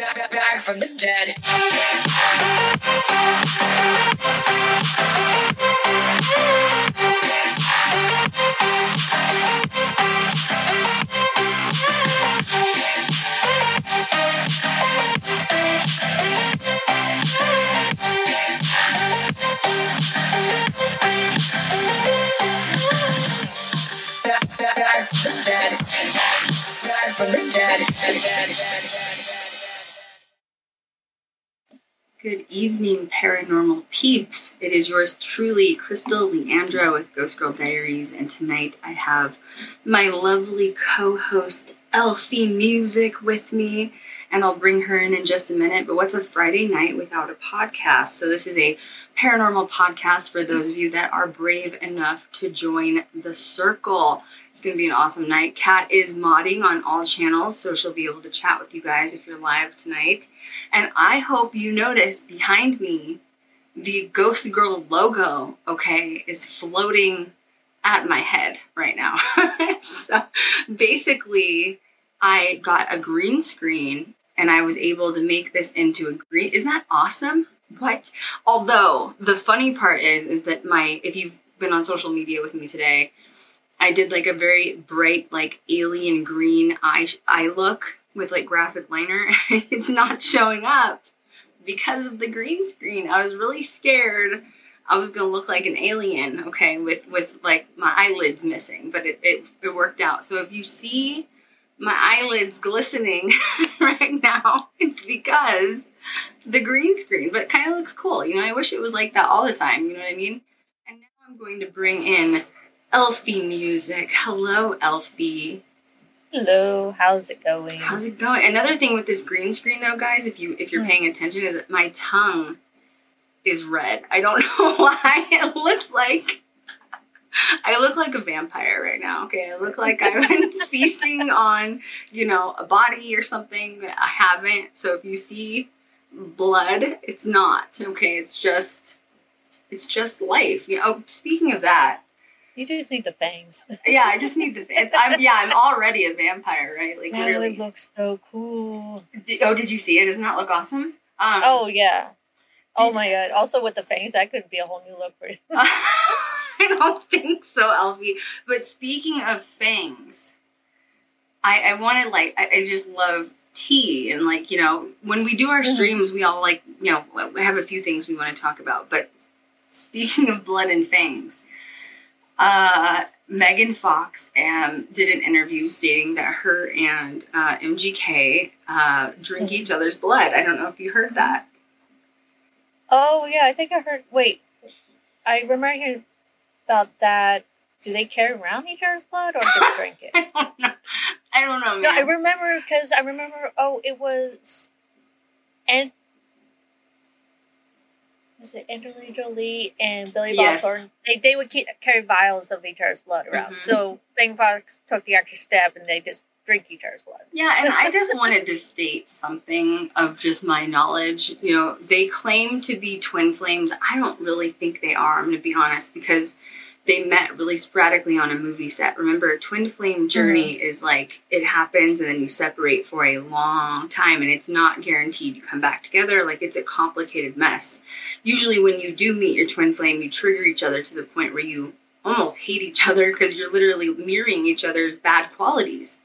back, back from the dead. Back, from the dead. Back from the dead. Good evening, paranormal peeps. It is yours truly, Crystal Leandra with Ghost Girl Diaries, and tonight I have my lovely co host, Elfie Music, with me, and I'll bring her in in just a minute. But what's a Friday night without a podcast? So, this is a paranormal podcast for those of you that are brave enough to join the circle. It's going to be an awesome night. Kat is modding on all channels, so she'll be able to chat with you guys if you're live tonight. And I hope you notice behind me the Ghost Girl logo, okay, is floating at my head right now. so basically, I got a green screen and I was able to make this into a green. Isn't that awesome? What? Although the funny part is, is that my, if you've been on social media with me today, I did like a very bright, like alien green eye eye look with like graphic liner. it's not showing up because of the green screen. I was really scared. I was gonna look like an alien, okay, with with like my eyelids missing, but it it, it worked out. So if you see my eyelids glistening right now, it's because the green screen, but it kind of looks cool. You know, I wish it was like that all the time. You know what I mean? And now I'm going to bring in Elfie music. Hello, Elfie. Hello, how's it going? How's it going? Another thing with this green screen, though, guys, if you if you're hmm. paying attention, is that my tongue is red. I don't know why. It looks like I look like a vampire right now. Okay, I look like I've been feasting on, you know, a body or something. I haven't. So if you see blood, it's not. Okay, it's just it's just life. You know. Oh, speaking of that, You just need the fangs. yeah, I just need the. It's, I'm yeah, I'm already a vampire, right? Like That literally. would look so cool. Di- oh, did you see it? Doesn't that look awesome? Um, Oh yeah. Oh my god. Also with the fangs, that could be a whole new look for you. I don't think so, Elfie. But speaking of fangs, I, I wanted like I, I just love tea and like you know when we do our Mhm. streams, we all like you know we have a few things we want to talk about. But speaking of blood and fangs, uh, Megan Fox um, did an interview stating that her and uh, MGK uh, drink Mhm. each other's blood. I don't know if you heard that. Oh yeah, I think I heard wait. I remember hearing about that. Do they carry around each other's blood or just drink it? I don't know. I don't know, man. No, I remember because I remember. Oh, it was, and was it Angelina Jolie and Billy Bob Yes. Thornton? They they would keep, carry vials of each other's blood around. Mhm. So Megan Fox took the extra step, and they just drink each other's blood. Yeah, and I just wanted to state something of just my knowledge. You know, they claim to be twin flames. I don't really think they are, I'm going to be honest, because they met really sporadically on a movie set. Remember, twin flame journey is like it happens and then you separate for a long time and it's not guaranteed you come back together. Like it's a complicated mess. Usually, when you do meet your twin flame, you trigger each other to the point where you almost hate each other because you're literally mirroring each other's bad qualities.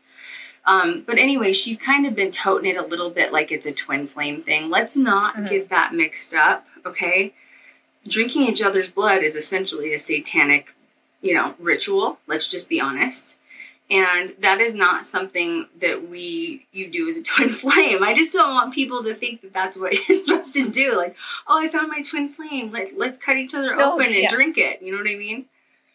Um, but anyway, she's kind of been toting it a little bit like it's a twin flame thing. Let's not Mhm. get that mixed up, okay? Drinking each other's blood is essentially a satanic, you know, ritual. Let's just be honest. And that is not something that we you do as a twin flame. I just don't want people to think that that's what you're supposed to do. Like, oh, I found my twin flame. Let let's cut each other No, open and yeah. drink it. You know what I mean?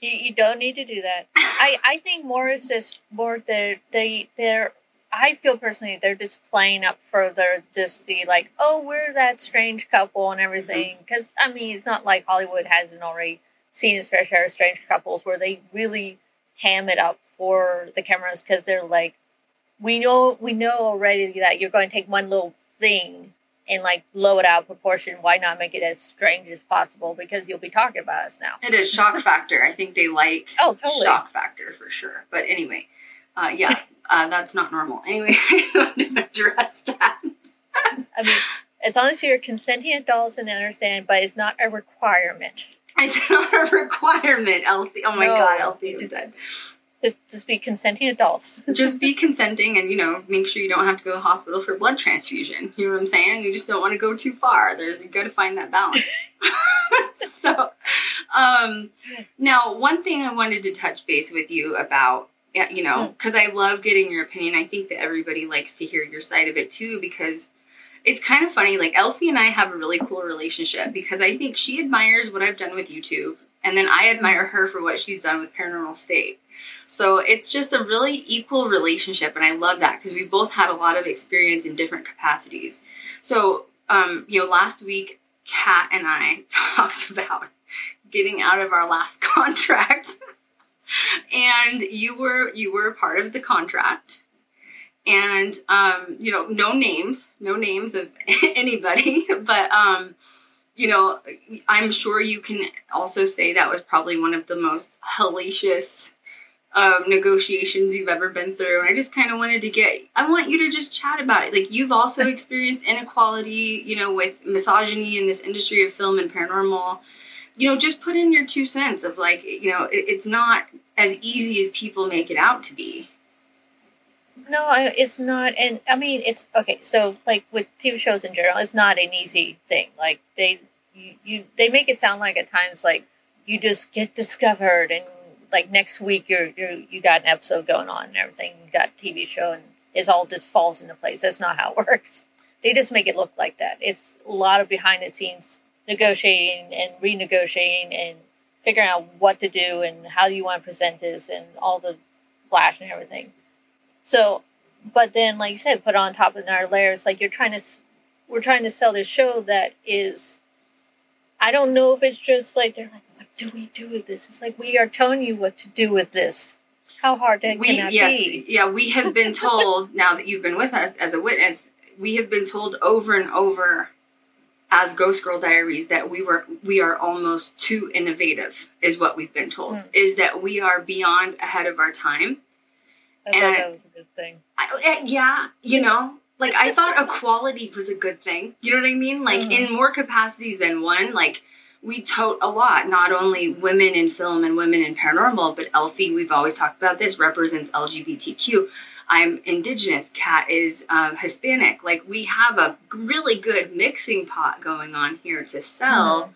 You, you don't need to do that. I, I think more is just more they're they they're I feel personally they're just playing up further just the like oh we're that strange couple and mm-hmm. everything because I mean it's not like Hollywood hasn't already seen its fair share of strange couples where they really ham it up for the cameras because they're like we know we know already that you're going to take one little thing and like blow it out of proportion why not make it as strange as possible because you'll be talking about us now It is shock factor. I think they like oh totally shock factor for sure. But anyway, uh, yeah, uh, that's not normal. Anyway, I to address that. I mean, as long as you're consenting adults and understand, but it's not a requirement. It's not a requirement, Elfie. Oh my No. god, Elfie, I'm dead. Just, be consenting adults. Just be consenting and, you know, make sure you don't have to go to the hospital for blood transfusion. You know what I'm saying? You just don't want to go too far. There's you gotta find that balance. so um now one thing I wanted to touch base with you about you know, because I love getting your opinion. I think that everybody likes to hear your side of it too, because it's kind of funny. Like Elfie and I have a really cool relationship because I think she admires what I've done with YouTube, and then I admire her for what she's done with Paranormal State. So it's just a really equal relationship, and I love that because we both had a lot of experience in different capacities. So, um, you know, last week, Kat and I talked about getting out of our last contract, and you were you were part of the contract and um, you know, no names, no names of anybody, but um, you know, I'm sure you can also say that was probably one of the most hellacious um, negotiations you've ever been through. And I just kind of wanted to get, I want you to just chat about it. Like you've also experienced inequality, you know, with misogyny in this industry of film and paranormal. You know, just put in your two cents of like, you know, it, it's not as easy as people make it out to be. No, it's not. And I mean, it's okay. So, like with TV shows in general, it's not an easy thing. Like they, you, you they make it sound like at times like you just get discovered and like next week you're you you got an episode going on and everything. You got TV show and it's all just falls into place. That's not how it works. They just make it look like that. It's a lot of behind the scenes negotiating and renegotiating and figuring out what to do and how you want to present this and all the flash and everything. So, but then, like you said, put on top of our layers, like you're trying to, we're trying to sell this show that is, I don't know if it's just like they're like, what do we do with this? It's like we are telling you what to do with this. How hard that we can yes be? yeah we have been told now that you've been with us as a witness we have been told over and over as ghost girl diaries that we were we are almost too innovative is what we've been told Mm. is that we are beyond ahead of our time I thought and- that was a good thing. I, eh, yeah you know like i thought equality was a good thing. You know what i mean? Like Mhm. in more capacities than one like we tote a lot. Not only women in film and women in paranormal but elfie we've always talked about this represents lgbtq i'm indigenous. Kat is um, hispanic. Like we have a really good mixing pot going on here to sell.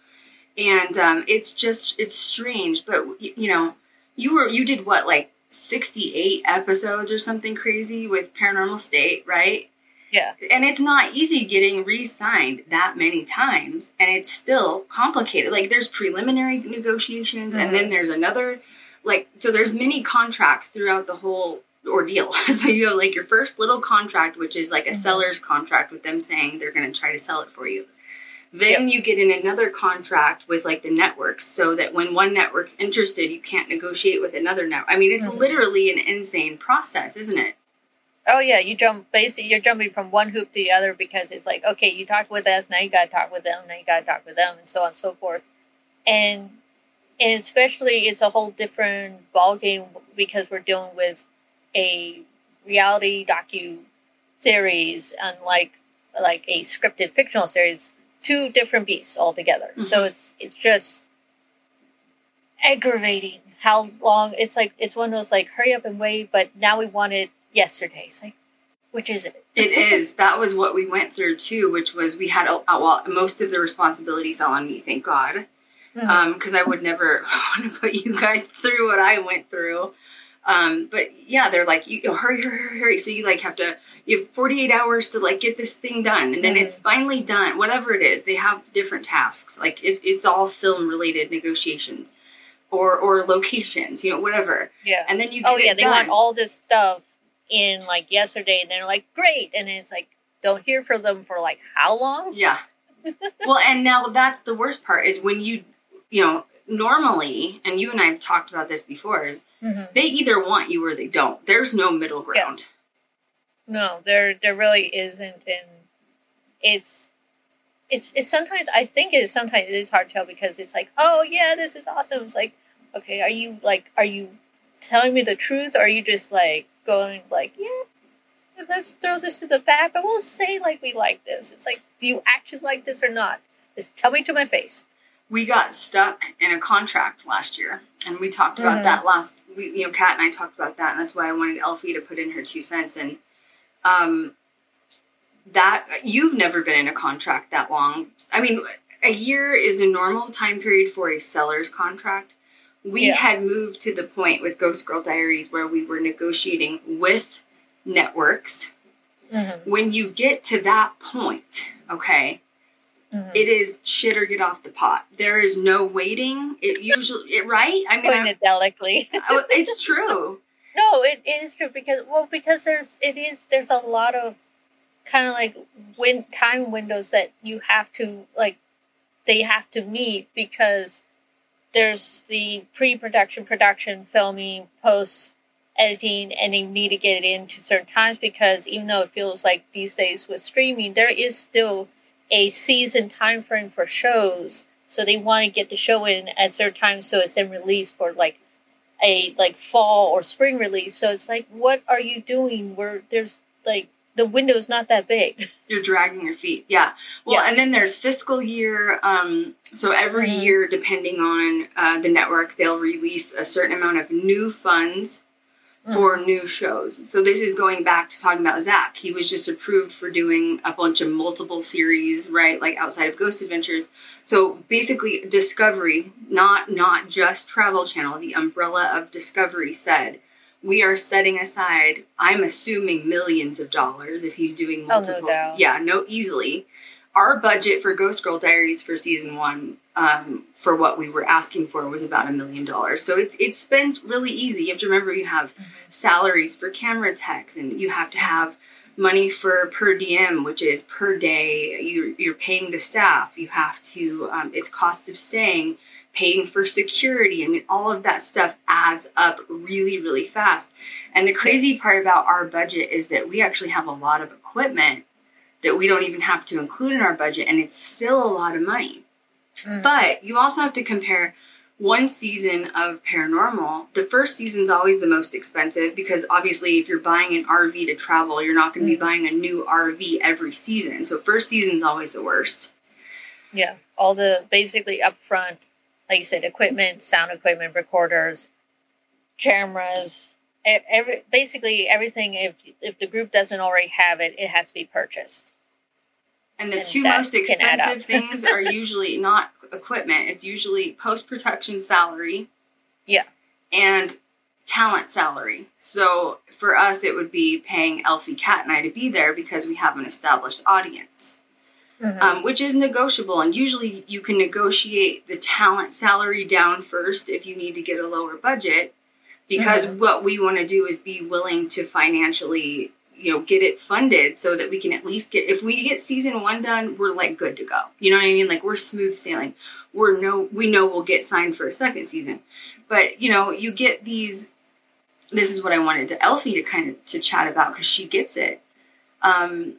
And um, it's just it's strange. But you know you were you did what like 68 episodes or something crazy with paranormal state right? Yeah. and it's not easy getting re-signed that many times and it's still complicated. Like there's preliminary negotiations and then there's another like so there's many contracts throughout the whole ordeal. So you have like your first little contract which is like a Mhm. seller's contract with them saying they're going to try to sell it for you then you get in another contract with like the networks so that when one network's interested you can't negotiate with another network i mean it's Mhm. literally an insane process isn't it Oh yeah, you jump basically you're jumping from one hoop to the other because it's like, okay, you talked with us, now you gotta talk with them, now you gotta talk with them and so on and so forth. And and especially it's a whole different ball game because we're dealing with a reality docu series unlike like a scripted fictional series, two different beasts altogether. So Mhm. it's it's just aggravating how long it's like it's one of those like hurry up and wait, but now we want it yesterday. It's like which is it? It is. That was what we went through too, which was we had well, most of the responsibility fell on me, thank God, because I would never want to put you guys through what I went through. Um, but yeah, they're like, you hurry, hurry, hurry, hurry. So you like have to, you have 48 hours to like get this thing done, and then Mhm. it's finally done. Whatever it is, they have different tasks. Like it, it's all film related negotiations, or or locations, you know, whatever. yeah. And then you get Oh yeah, they done. want all this stuff in like yesterday, and they're like great, and then it's like don't hear from them for like how long? Yeah. well, and now that's the worst part is when you, you know, normally, and you and I have talked about this before, is hmm they either want you or they don't. There's no middle ground. No, there there really isn't, and it's it's it's sometimes I think it's sometimes it is hard to tell because it's like oh yeah this is awesome. It's like okay, are you like are you telling me the truth, or are you just like going like yeah let's throw this to the back, but we'll say like we like this. It's like, do you actually like this or not? Just tell me to my face. We got stuck in a contract last year and we talked about Mhm. that last we you know kat and i talked about that and that's why i wanted elfie to put in her two cents and um that you've never been in a contract that long i mean a year is a normal time period for a seller's contract we Yeah. had moved to the point with ghost girl diaries where we were negotiating with networks Mm-hmm. when you get to that point okay Mm-hmm. it is shit or get off the pot. There is no waiting. It usually, it, right? I mean, Putting I, it delicately. oh, it's true. No, it, it is true because well because there's it is there's a lot of kind of like win time windows that you have to like they have to meet because there's the pre-production, production, filming, post editing, and they need to get it into certain times because even though it feels like these days with streaming, there is still a season time frame for shows. So they want to get the show in at certain times so it's then released for like a like fall or spring release. So it's like, what are you doing? Where there's like the window's not that big. You're dragging your feet. Yeah. Well, Yeah. and then there's fiscal year. Um, so every Mhm. year, depending on uh, the network, they'll release a certain amount of new funds for mm-hmm. new shows. So this is going back to talking about Zak. He was just approved for doing a bunch of multiple series, right? Like outside of Ghost Adventures. So basically Discovery, not not just Travel Channel, the umbrella of Discovery said, we are setting aside, I'm assuming millions of dollars if he's doing Oh, no multiple. Yeah, no easily. Our budget for Ghost Girl Diaries for season one, um, for what we were asking for, was about a million dollars. So it's it's spent really easy. You have to remember you have salaries for camera techs, and you have to have money for per diem, which is per day. You're you're paying the staff. You have to. Um, it's cost of staying, paying for security. I mean, all of that stuff adds up really really fast. And the crazy part about our budget is that we actually have a lot of equipment that we don't even have to include in our budget, and it's still a lot of money. Mm. But you also have to compare one season of paranormal. The first season's always the most expensive because obviously, if you're buying an RV to travel, you're not going to Mhm. be buying a new RV every season. So, first season's always the worst. Yeah, all the basically upfront, like you said, equipment, sound equipment, recorders, cameras, every basically everything. If if the group doesn't already have it, it has to be purchased. And the And two most can add up. expensive things are usually not equipment, it's usually post production salary. Yeah. And talent salary. So for us, it would be paying Elfie, Kat, and I to be there because we have an established audience, Mhm. um, which is negotiable. And usually you can negotiate the talent salary down first if you need to get a lower budget because what we want to do is be willing to financially you know get it funded so that we can at least get if we get season one done we're like good to go. You know what i mean? Like we're smooth sailing. We're no we know we'll get signed for a second season. But you know you get these this is what i wanted to elfie to kind of to chat about because she gets it. Um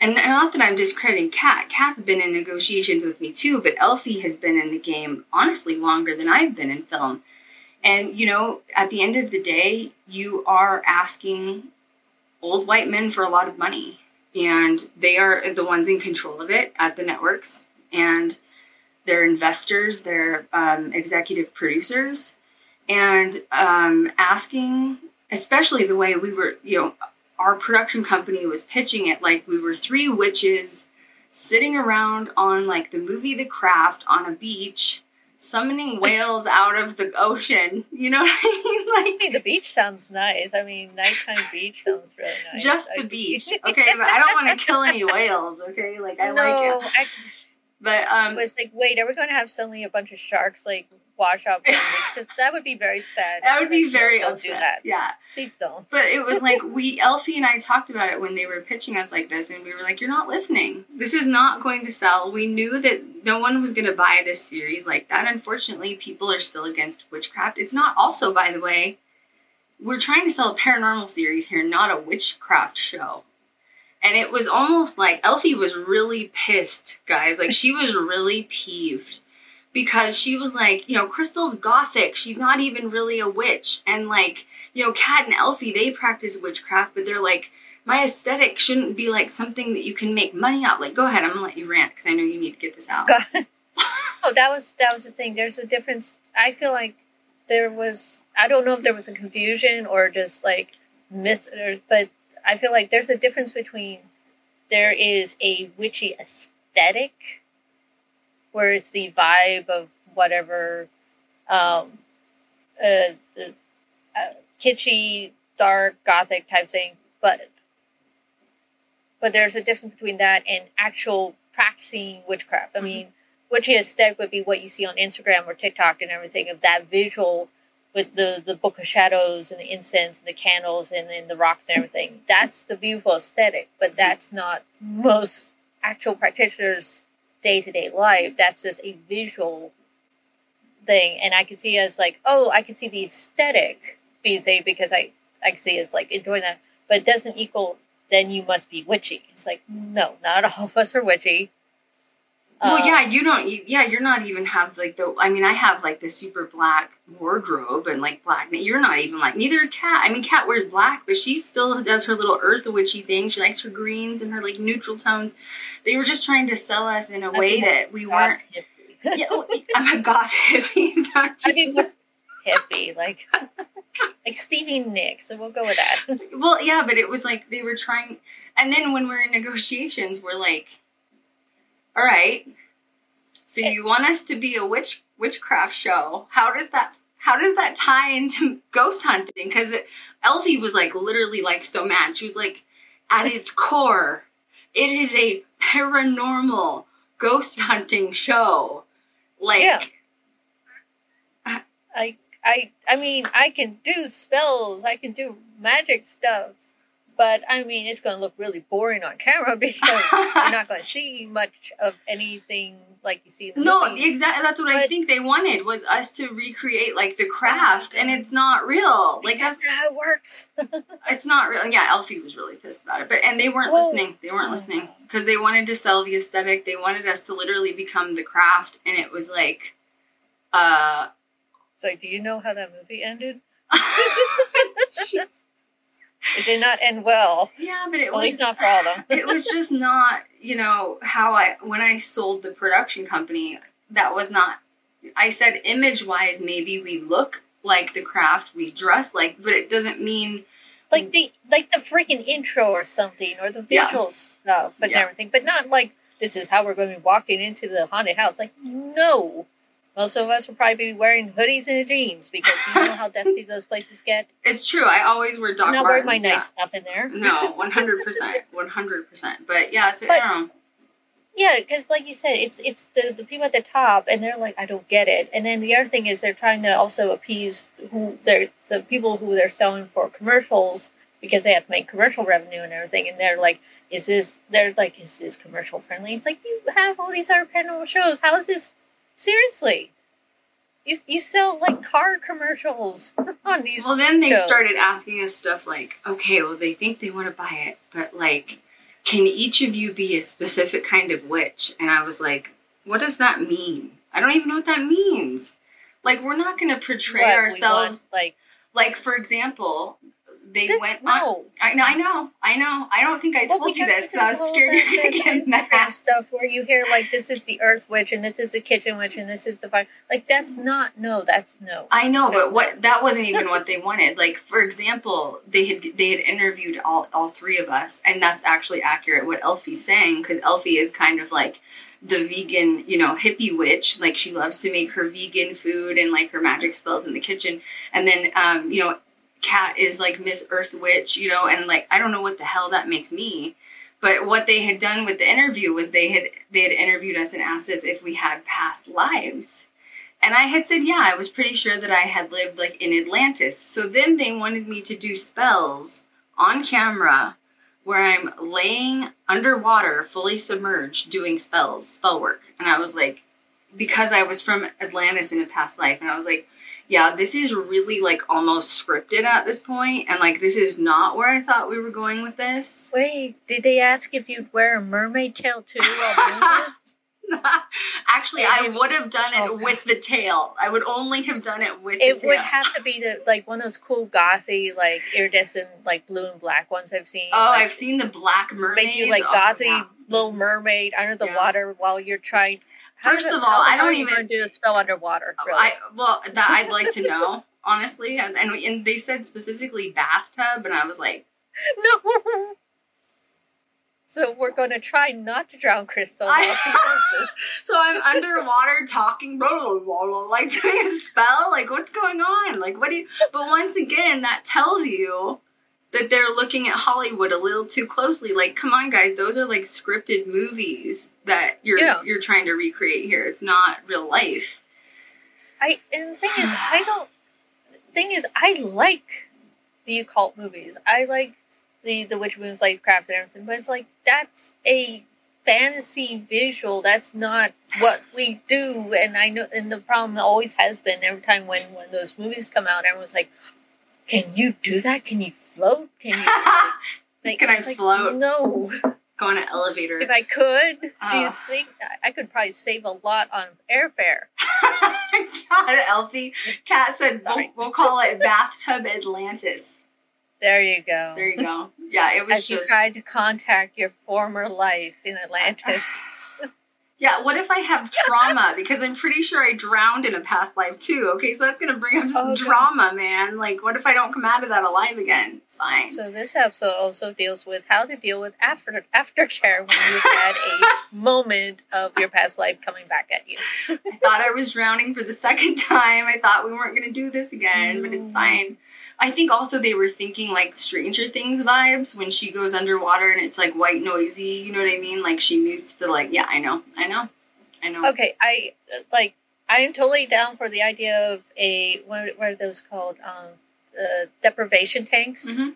and, and not that i'm discrediting kat. Kat's been in negotiations with me too but elfie has been in the game honestly longer than i've been in film. And you know at the end of the day you are asking old white men for a lot of money. And they are the ones in control of it at the networks. And they're investors they're um, executive producers. And um, asking especially the way we were you know our production company was pitching it like we were three witches sitting around on like the movie the craft on a beach summoning whales out of the ocean. You know what i mean? Like the beach sounds nice. I mean, nighttime beach sounds really nice. just the beach. Okay but i don't want to kill any whales okay? Like i no, like it. I but um was like, wait, are we going to have suddenly a bunch of sharks like wash up? Because that would be very sad. that would be very don't upset do that. yeah Please don't. But it was like we Elfie and I talked about it when they were pitching us like this, and we were like, "You're not listening. This is not going to sell." We knew that no one was going to buy this series like that. Unfortunately, people are still against witchcraft. It's not also, by the way, we're trying to sell a paranormal series here, not a witchcraft show. And it was almost like Elfie was really pissed, guys. Like she was really peeved because she was like, you know, Crystal's gothic. She's not even really a witch. And like, you know, Kat and Elfie, they practice witchcraft, but they're like my aesthetic shouldn't be like something that you can make money out. Like, go ahead, I'm gonna let you rant because I know you need to get this out. Oh, that was that was the thing. There's a difference. I feel like there was. I don't know if there was a confusion or just like miss, or, but I feel like there's a difference between there is a witchy aesthetic, where it's the vibe of whatever, um, uh, the uh, kitschy, dark, gothic type thing, but but there's a difference between that and actual practicing witchcraft. I Mhm. mean, witchy aesthetic would be what you see on Instagram or TikTok and everything of that visual with the the book of shadows and the incense and the candles and then the rocks and everything. That's the beautiful aesthetic, but that's not most actual practitioners' day to day life. That's just a visual thing, and I can see as like, oh, I can see the aesthetic be thing because I I can see it's like enjoying that, but it doesn't equal. Then you must be witchy. It's like no, not all of us are witchy. Well, Um, yeah, you don't. You, yeah, you're not even have like the. I mean, I have like the super black wardrobe and like black. You're not even like neither Kat. I mean, Kat wears black, but she still does her little earth witchy thing. She likes her greens and her like neutral tones. They were just trying to sell us in a I way mean, that we weren't. hippie. Yeah, oh, I'm a goth hippie. I mean, hippie, like like Stevie Nicks. So we'll go with that. Well, yeah, but it was like they were trying, and then when we're in negotiations, we're like, "All right, so eh. you want us to be a witch witchcraft show? How does that? How does that tie into ghost hunting? Because Elfie was like literally like so mad. She was like, at its core, it is a paranormal ghost hunting show. Like, Yeah. I I I mean, I can do spells, I can do magic stuff, but I mean, it's going to look really boring on camera because you're not going to see much of anything like you see in the No, exactly. That's what I think they wanted was us to recreate like the craft, and it's not real. Like that's how it works. it's not real. Yeah, Elfie was really pissed about it, but and they weren't Well- listening. They weren't listening because they wanted to sell the aesthetic. They wanted us to literally become the craft, and it was like, uh, It's like, do you know how that movie ended? It did not end well. yeah, but it At least was not for all of them. it was just not you know how I when I sold the production company. That was not. I said image wise, maybe we look like the craft, we dress like, but it doesn't mean like the like the freaking intro or something or the Yeah. visual stuff and Yeah. everything but not like this is how we're going to be walking into the haunted house like no most of us will probably be wearing hoodies and jeans because you know how dusty those places get It's true. I always wear Doc I'm not wearing Martens. my nice stuff in there. No, one hundred percent, one hundred percent. But yeah, so But- I don't know. yeah because like you said it's it's the, the people at the top and they're like i don't get it and then the other thing is they're trying to also appease who they're the people who they're selling for commercials because they have to make commercial revenue and everything and they're like is this they're like is this commercial friendly it's like you have all these other paranormal shows how is this seriously you, you sell like car commercials on these Well, then they shows. started asking us stuff like, okay, well, they think they want to buy it, but like, can each of you be a specific kind of witch? And I was like, what does that mean? I don't even know what that means. Like, we're not going to portray what ourselves. want, like Like, for example, they this went on. no I know, I know, I know. I don't think I Well, told you this because I was scared you're going to get mad. stuff where you hear like this is the Earth Witch and this is the Kitchen Witch and this is the fire. Like that's not no, that's no. I know, but what that wasn't even what they wanted. Like for example, they had they had interviewed all all three of us, and that's actually accurate what Elfie's saying because Elfie is kind of like the vegan, you know, hippie witch. Like she loves to make her vegan food and like her magic spells in the kitchen, and then um, you know, Kat is like Miss Earth Witch, you know, and like I don't know what the hell that makes me. But what they had done with the interview was they had they had interviewed us and asked us if we had past lives. And I had said, yeah, I was pretty sure that I had lived like in Atlantis. So then they wanted me to do spells on camera where I'm laying underwater, fully submerged, doing spells, spell work. And I was like, because I was from Atlantis in a past life, and I was like, yeah, this is really like almost scripted at this point, and like this is not where I thought we were going with this. Wait, did they ask if you'd wear a mermaid tail too while doing this? Actually, I would have done it oh. with the tail. I would only have done it with It the tail. would have to be the like one of those cool gothy like iridescent like blue and black ones I've seen. oh, like, I've seen the black mermaid. make you like Oh, gothy yeah. little mermaid under the Yeah. water while you're trying. First of all, I don't even- do a spell underwater. Oh, really? I well, that I'd like to know honestly, and, and and they said specifically bathtub, and I was like, no. So we're going to try not to drown Crystal. I- she does this. so I'm underwater talking, blah, blah, blah, blah, like doing a spell, like what's going on? Like what do you? But once again, that tells you that they're looking at Hollywood a little too closely. Like, come on, guys, those are like scripted movies that you're Yeah. you're trying to recreate here. It's not real life. I and the thing is, I don't. Thing is, I like the occult movies. I like the the witch movies, like craft and everything. But it's like that's a fantasy visual. That's not what we do. And I know, and the problem always has been every time when when those movies come out, everyone's like, "Can you do that? Can you float? Can you?" Like, Can I like, float? No. Go on an elevator. If I could, do you oh. think I could probably save a lot on airfare? God, Elfie. Kat said we'll, we'll call it bathtub Atlantis. There you go. There you go. Yeah, it was As you tried to contact your former life in Atlantis. Yeah, what if I have trauma? Because I'm pretty sure I drowned in a past life too. Okay, so that's gonna bring up some okay. trauma, man. Like, what if I don't come out of that alive again? It's fine. so this episode also deals with how to deal with after aftercare when you've had a moment of your past life coming back at you. I thought I was drowning for the second time. I thought we weren't gonna do this again, but it's mm. fine. I think also they were thinking like Stranger Things vibes when she goes underwater and it's like white noisy. You know what I mean? Like she mutes the like. Yeah, I know, I know, I know. Okay, I like I am totally down for the idea of a what, what are those called? Um, uh, deprivation tanks, Mhm.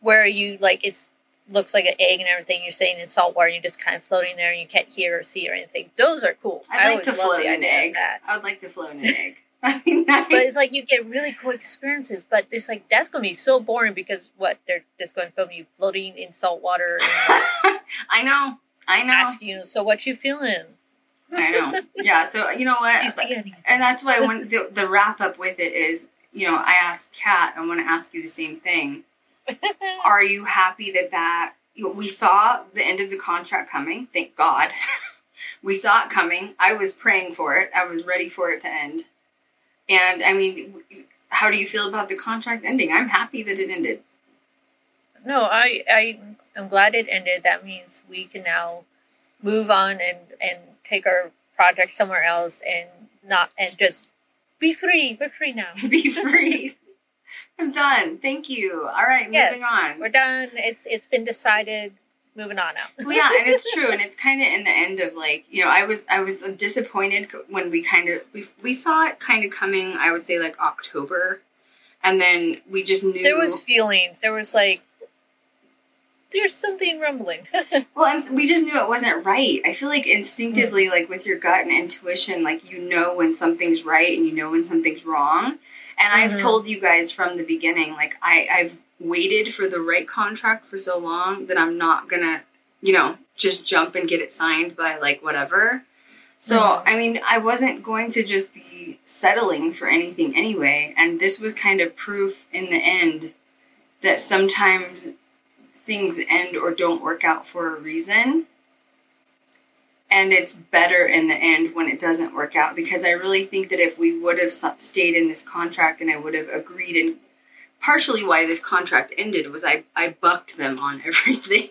where you like it's looks like an egg and everything. You're saying in salt water, you're just kind of floating there, and you can't hear or see or anything. Those are cool. I I'd like always to float in an egg. I would like to float in an egg. I mean, I, But it's like you get really cool experiences. But it's like that's gonna be so boring because what they're just going to film you floating in salt water and I know, I know, ask you, so what you feeling? I know. Yeah. So you know what? And that's why when the, the wrap up with it is, you know, I asked Kat, I want to ask you the same thing. Are you happy that that we saw the end of the contract coming? Thank God. we saw it coming. I was praying for it. I was ready for it to end. And I mean, how do you feel about the contract ending? I'm happy that it ended. No, I I am glad it ended. That means we can now move on and and take our project somewhere else and not and just be free. We're free now. Be free. I'm done. Thank you. All right, Yes, moving on. We're done. It's it's been decided. Moving on now. well, yeah, and it's true, and it's kind of in the end of like you know, I was I was disappointed when we kind of we we saw it kind of coming. I would say like October, and then we just knew There was feelings. There was like there's something rumbling. well, and we just knew it wasn't right. I feel like instinctively, Mm. like with your gut and intuition, like you know when something's right and you know when something's wrong. And I've Mhm. told you guys from the beginning, like I I've waited for the right contract for so long that I'm not gonna, you know, just jump and get it signed by like whatever. So, Mhm. I mean, I wasn't going to just be settling for anything anyway. And this was kind of proof in the end that sometimes things end or don't work out for a reason. And it's better in the end when it doesn't work out because I really think that if we would have stayed in this contract and I would have agreed and partially why this contract ended was I, I bucked them on everything.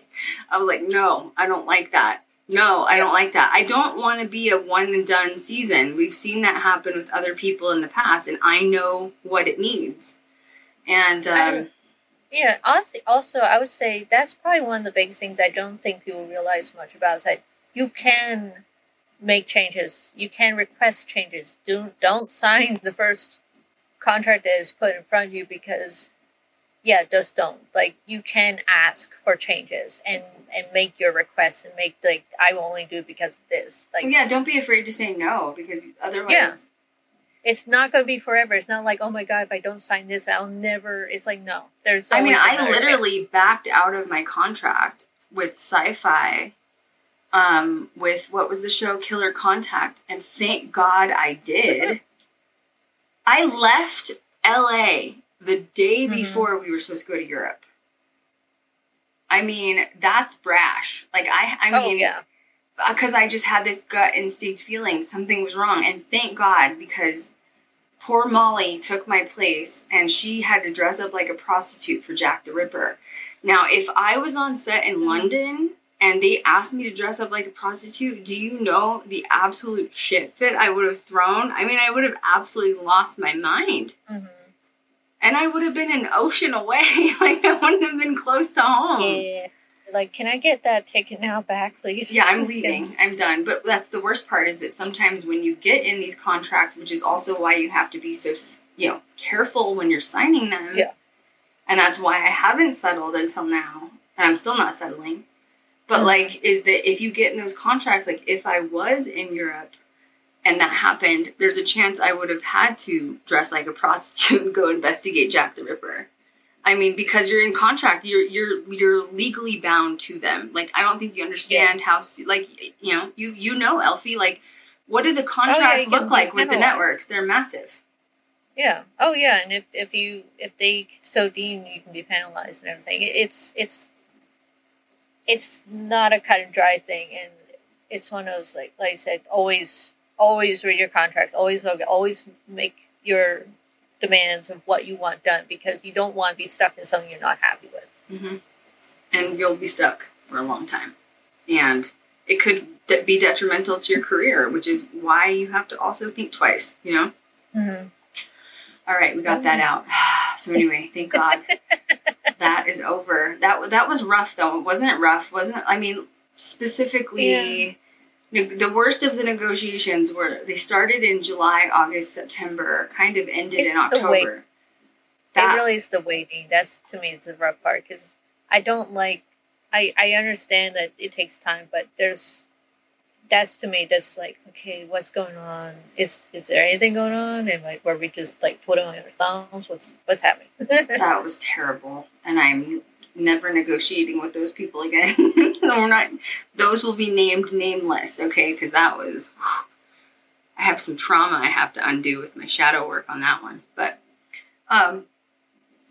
I was like, no, I don't like that. No, I don't like that. I don't want to be a one and done season. We've seen that happen with other people in the past, and I know what it needs. And um, Yeah, honestly, also, I would say that's probably one of the biggest things I don't think people realize much about is that you can make changes. You can request changes. Do, don't sign the first contract that is put in front of you because, yeah, just don't. Like, you can ask for changes and, and make your requests and make, like, I will only do it because of this. Like, yeah, don't be afraid to say no because otherwise, Yeah. it's not going to be forever. It's not like, oh my God, if I don't sign this, I'll never. It's like, no. There's I mean, I literally chance. backed out of my contract with sci fi um, with what was the show Killer Contact, and thank God I did. I left LA the day Mhm. before we were supposed to go to Europe. I mean, that's brash. Like I, I oh mean, yeah. because I just had this gut instinct feeling something was wrong. And thank God because poor Molly took my place and she had to dress up like a prostitute for Jack the Ripper. Now, if I was on set in London and they asked me to dress up like a prostitute, do you know the absolute shit fit I would have thrown? I mean, I would have absolutely lost my mind. hmm And I would have been an ocean away. like, I wouldn't have been close to home. Yeah. Like, can I get that ticket now back, please? Yeah, I'm leaving. I'm done. But that's the worst part is that sometimes when you get in these contracts, which is also why you have to be so, you know, careful when you're signing them. Yeah. And that's why I haven't settled until now. And I'm still not settling. But like, is that if you get in those contracts, like if I was in Europe and that happened, there's a chance I would have had to dress like a prostitute and go investigate Jack the Ripper. I mean, because you're in contract, you're you're you're legally bound to them. Like, I don't think you understand how, like, you know, you you know, Elfie, like, what do the oh, contracts you can look like with the networks? They're massive. Yeah. Oh, yeah. And if, if you if they so deem, you can be penalized and everything. It- It's it's it's not a cut and dry thing, and it's one of those like like I said, always always read your contracts. Always look. Always make your demands of what you want done because you don't want to be stuck in something you're not happy with. hmm And you'll be stuck for a long time, and it could de- be detrimental to your career, which is why you have to also think twice. You know. Mm-hmm. All right, we got that mm. out. So anyway, thank God that is over. That that was rough though. Wasn't it rough? Wasn't I mean specifically ne- the worst of the negotiations were they started in July, August, September, kind of ended It's in. October. That it really is the waiting. That's to me, it's the rough part because I don't like. I I understand that it takes time, but there's that's to me just like okay, what's going on? Is is there anything going on? And like, were we just like putting on our thumbs? What's what's happening? that was terrible, and I'm never negotiating with those people again. We're not. Those will be named nameless, okay? Because that was. I have some trauma I have to undo with my shadow work on that one, but um.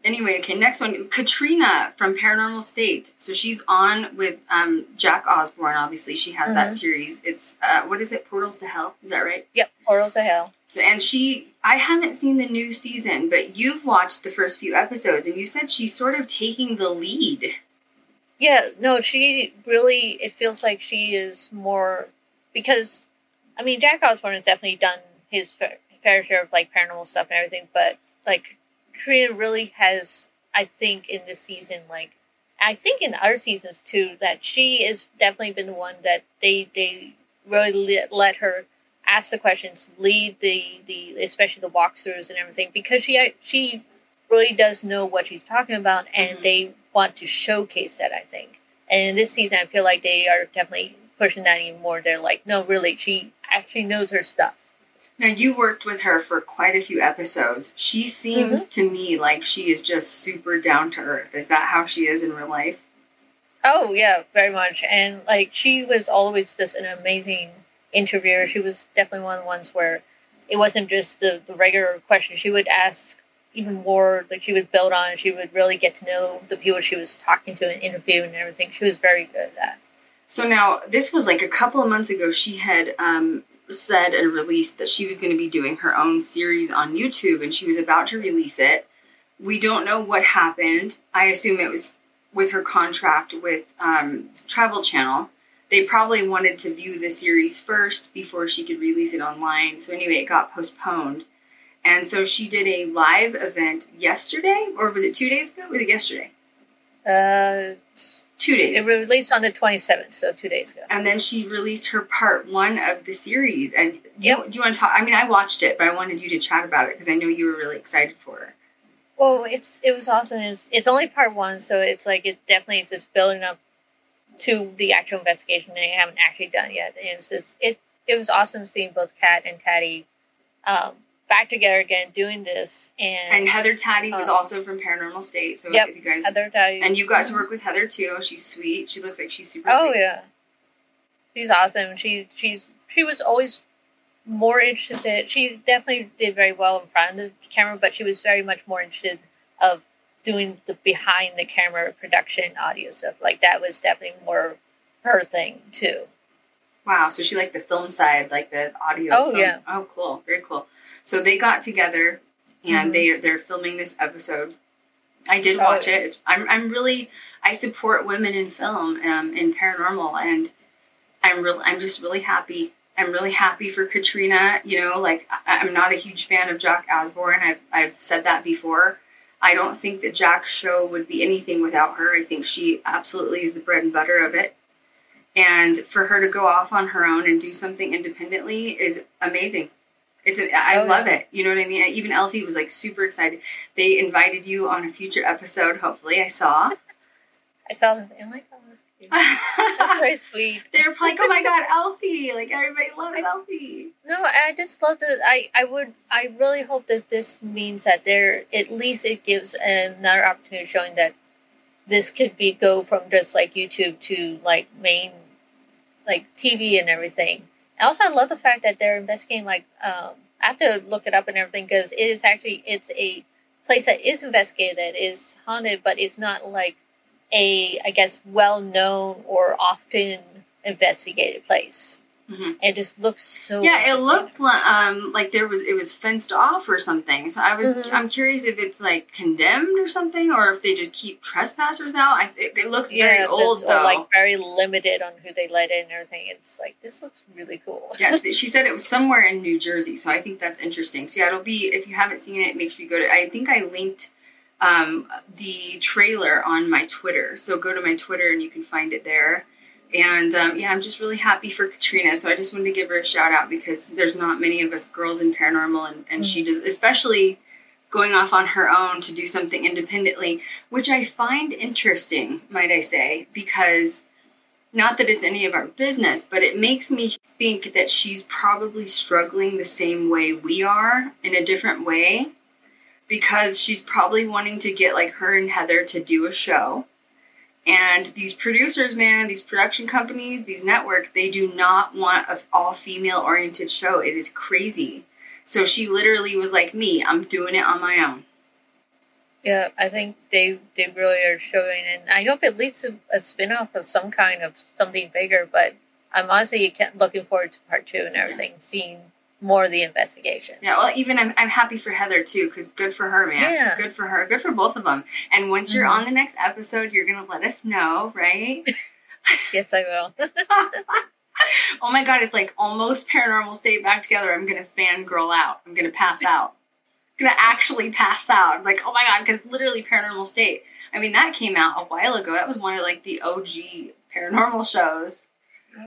Anyway, okay, next one, Katrina from Paranormal State. So she's on with um, Jack Osbourne. Obviously, she has that Mhm. series. It's uh, what is it? Portals to Hell. Is that right? yep, portals to hell. So, and she, I haven't seen the new season, but you've watched the first few episodes, and you said she's sort of taking the lead. Yeah, no, she really. It feels like she is more because, I mean, Jack Osbourne has definitely done his fair, fair share of like paranormal stuff and everything, but like Trina really has, I think, in this season, like I think in other seasons too, that she has definitely been the one that they they really let, her ask the questions, lead the the especially the walkthroughs and everything because she she really does know what she's talking about, and Mhm. they want to showcase that. I think, and in this season, I feel like they are definitely pushing that even more. They're like, no, really, she actually knows her stuff. Now, you worked with her for quite a few episodes. She seems to me like she is just super down to earth. Is that how she is in real life? Oh yeah, very much. And like she was always just an amazing interviewer. She was definitely one of the ones where it wasn't just the, the regular questions. She would ask even more like she would build on, she would really get to know the people she was talking to and interviewing and everything. She was very good at that. So now, this was like a couple of months ago. She had um, said and released that she was going to be doing her own series on YouTube, and she was about to release it. We don't know what happened. I assume it was with her contract with um, Travel Channel. They probably wanted to view the series first before she could release it online. So anyway, it got postponed. And so she did a live event yesterday, or was it two days ago? Was it yesterday? Uh, Two days. it released on the 27th, so two days ago. and then she released her part one of the series. And you, Yep. do you want to talk? I mean, I watched it, but I wanted you to chat about it because I know you were really excited for her. Well, it's it was awesome. It's it's only part one, so it's like it definitely is just building up to the actual investigation they haven't actually done yet. And it's just it it was awesome seeing both Kat and Taddy um, back together again doing this and, And Heather Taddy was Um, also from Paranormal State. So yep, if you guys Heather Taddy and you got to work with Heather too. She's sweet. She looks like she's super Oh sweet. yeah, she's awesome. She she's she was always more interested. She definitely did very well in front of the camera, but she was very much more interested of doing the behind the camera production audio stuff. Like that was definitely more her thing too. Wow, so she liked the film side, like the audio. Oh, film. yeah. Oh, cool, very cool. So they got together, and Mhm. they they're filming this episode. I did Oh, watch yeah. it. It's, I'm I'm really I support women in film, um, in paranormal, and I'm real. I'm just really happy. I'm really happy for Katrina. You know, like I, I'm not a huge fan of Jack Osbourne. I've I've said that before. I don't think that Jack's show would be anything without her. I think she absolutely is the bread and butter of it. And for her to go off on her own and do something independently is amazing. It's a, I Oh, love yeah. it. You know what I mean? Even Elfie was like super excited. They invited you on a future episode. Hopefully, I saw. I saw them I'm like, oh, that's cute. That's very sweet. They're like, oh my god, Elfie! Like everybody loves I- Elfie. No, I just love that. I I would I really hope that this means that there at least it gives another opportunity showing that this could be go from just like YouTube to like main like TV and everything. And also, I love the fact that they're investigating like um, I have to look it up and everything because it is actually it's a place that is investigated that is haunted, but it's not like a I guess well known or often investigated place. Mhm. It just looks so Yeah, it looked um, like there was it was fenced off or something. So I was Mhm. I'm curious if it's like condemned or something, or if they just keep trespassers out. I, it, it looks very old though. like very limited on who they let in and everything. It's like this looks really cool. yeah, she she said it was somewhere in New Jersey, so I think that's interesting. So yeah, it'll be if you haven't seen it, make sure you go to. I think I linked um, the trailer on my Twitter, so go to my Twitter and you can find it there. And um, yeah, I'm just really happy for Katrina. So I just wanted to give her a shout out because there's not many of us girls in paranormal, and, and she does, especially going off on her own to do something independently, which I find interesting, might I say, because not that it's any of our business, but it makes me think that she's probably struggling the same way we are in a different way because she's probably wanting to get like her and Heather to do a show. And these producers, man, these production companies, these networks, they do not want a all female oriented show. It is crazy. So she literally was like me, I'm doing it on my own. Yeah, I think they they really are showing, and I hope it leads to a spin off of some kind of something bigger. But I'm honestly looking forward to part two and everything, seeing more of the investigation. Yeah, well, even I'm, I'm happy for Heather too, because good for her, man. Yeah. Good for her. Good for both of them. And once you're Mhm. on the next episode, you're going to let us know, right? Yes, I will. oh my God, it's like almost paranormal state back together. I'm going to fangirl out. I'm going to pass out. I'm going to actually pass out. Like, oh my God, because literally paranormal state. I mean, that came out a while ago. That was one of like the OG paranormal shows.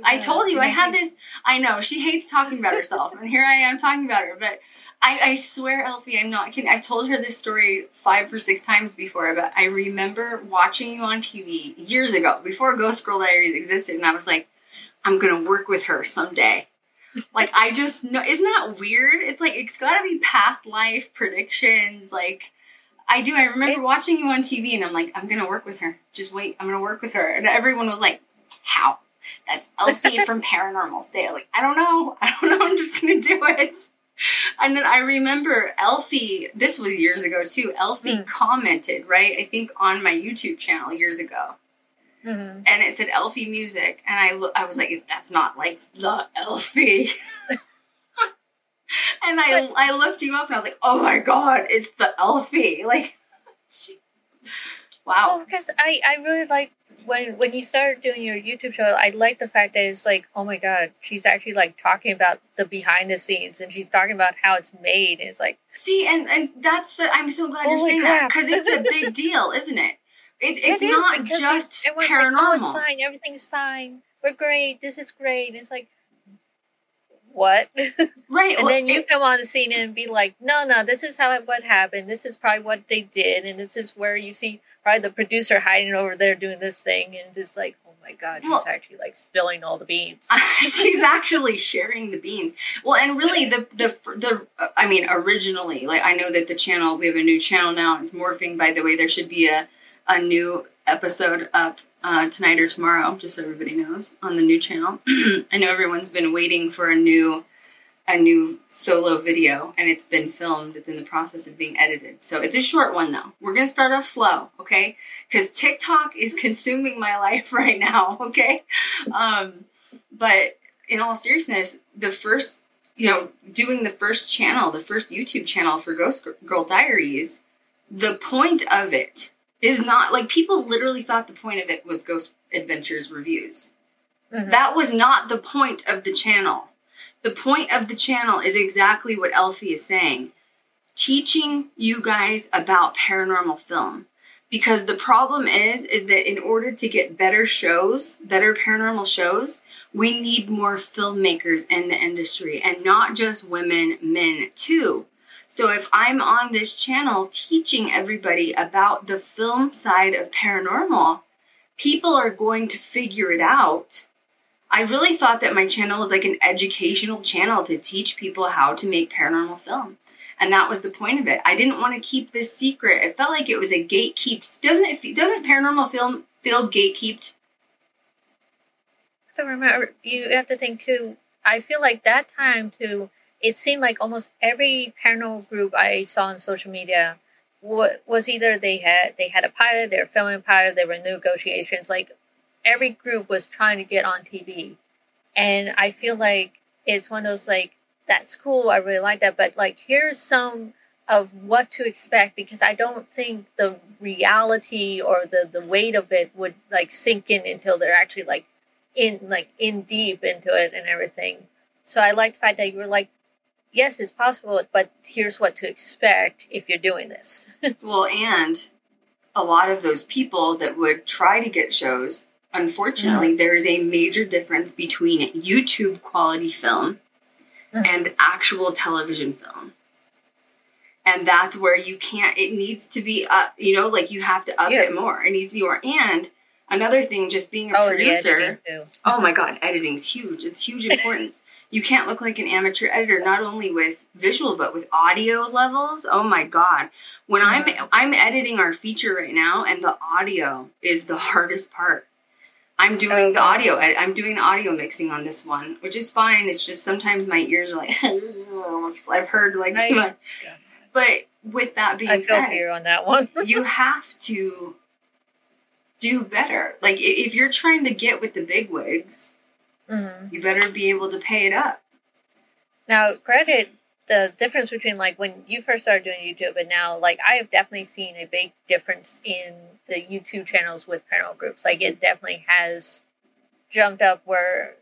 I told you I had this. I know she hates talking about herself, and here I am talking about her. But I, I swear, Elfie, I'm not kidding. I've told her this story five or six times before. But I remember watching you on TV years ago, before Ghost Girl Diaries existed, and I was like, I'm gonna work with her someday. Like I just know, isn't that weird? It's like it's got to be past life predictions. Like I do. I remember It- watching you on TV, and I'm like, I'm gonna work with her. Just wait, I'm gonna work with her. And everyone was like, How? That's Elfie from Paranormal State. Like, I don't know. I don't know. I'm just gonna do it. And then I remember Elfie, this was years ago too. Elfie Mm. commented, right? I think on my YouTube channel years ago. Mhm. And it said Elfie music. And I, lo- I was like, that's not like the Elfie. and I, I looked you up and I was like, oh my God, it's the Elfie. Like, she- wow. Well, because I, I really like when when you started doing your YouTube show. I like the fact that it's like, oh my god, she's actually like talking about the behind the scenes, and she's talking about how it's made. It's like, See, and, and that's, I'm so glad you're saying that because it's a big deal, isn't it? It, it's it not just everyone's paranormal. Like, oh, it's fine. Everything's fine. We're great. This is great. And it's like, what? Right. and well, then you it- come on the scene and be like, no, no, this is how it, what happened. This is probably what they did, and this is where you see probably the producer hiding over there doing this thing, and just like, oh my god, she's Well- actually like spilling all the beans. she's actually sharing the beans. Well, and really, the the the I mean, originally, like I know that the channel we have a new channel now. It's morphing. By the way, there should be a a new episode up uh, tonight or tomorrow, just so everybody knows, on the new channel. I know everyone's been waiting for a new a new solo video and it's been filmed. It's in the process of being edited. So it's a short one though. We're going to start off slow, okay? Cuz TikTok is consuming my life right now, okay? Um but in all seriousness, the first, you know, doing the first channel, the first YouTube channel for Ghost Girl Diaries, the point of it is not like people literally thought the point of it was Ghost Adventures reviews. Mhm. That was not the point of the channel. The point of the channel is exactly what Elfie is saying teaching you guys about paranormal film. Because the problem is, is that in order to get better shows, better paranormal shows, we need more filmmakers in the industry and not just women, men too. So if I'm on this channel teaching everybody about the film side of paranormal, people are going to figure it out. I really thought that my channel was like an educational channel to teach people how to make paranormal film. And that was the point of it. I didn't want to keep this secret. It felt like it was a gatekeep. Doesn't it? Doesn't paranormal film feel gatekeeped? to remember you have to think too i feel like that time too it seemed like almost every paranormal group i saw on social media was either they had they had a pilot they were filming a pilot they were negotiations like every group was trying to get on tv and i feel like it's one of those like that's cool i really like that but like here's some of what to expect because i don't think the reality or the the weight of it would like sink in until they're actually like in like in deep into it and everything. So I like the fact that you were like, yes, it's possible, but here's what to expect if you're doing this. Well, and a lot of those people that would try to get shows, unfortunately, there is a major difference between YouTube quality film Mhm. and actual television film. And that's where you can't, it needs to be up, you know, like you have to up Yeah. it more. It needs to be more. And another thing, just being a oh, producer. Oh my god, editing's huge. It's huge importance. you can't look like an amateur editor not only with visual but with audio levels. Oh my god. When I'm I'm editing our feature right now and the audio is the hardest part. I'm doing the audio ed- I'm doing the audio mixing on this one, which is fine. It's just sometimes my ears are like I've heard like too much. But with that being I feel said, for you on that one. you have to do better. Like if you're trying to get with the big wigs, hmm you better be able to pay it up. Now, credit the difference between like when you first started doing YouTube and now, like I have definitely seen a big difference in the YouTube channels with paranormal groups. Like it definitely has jumped up where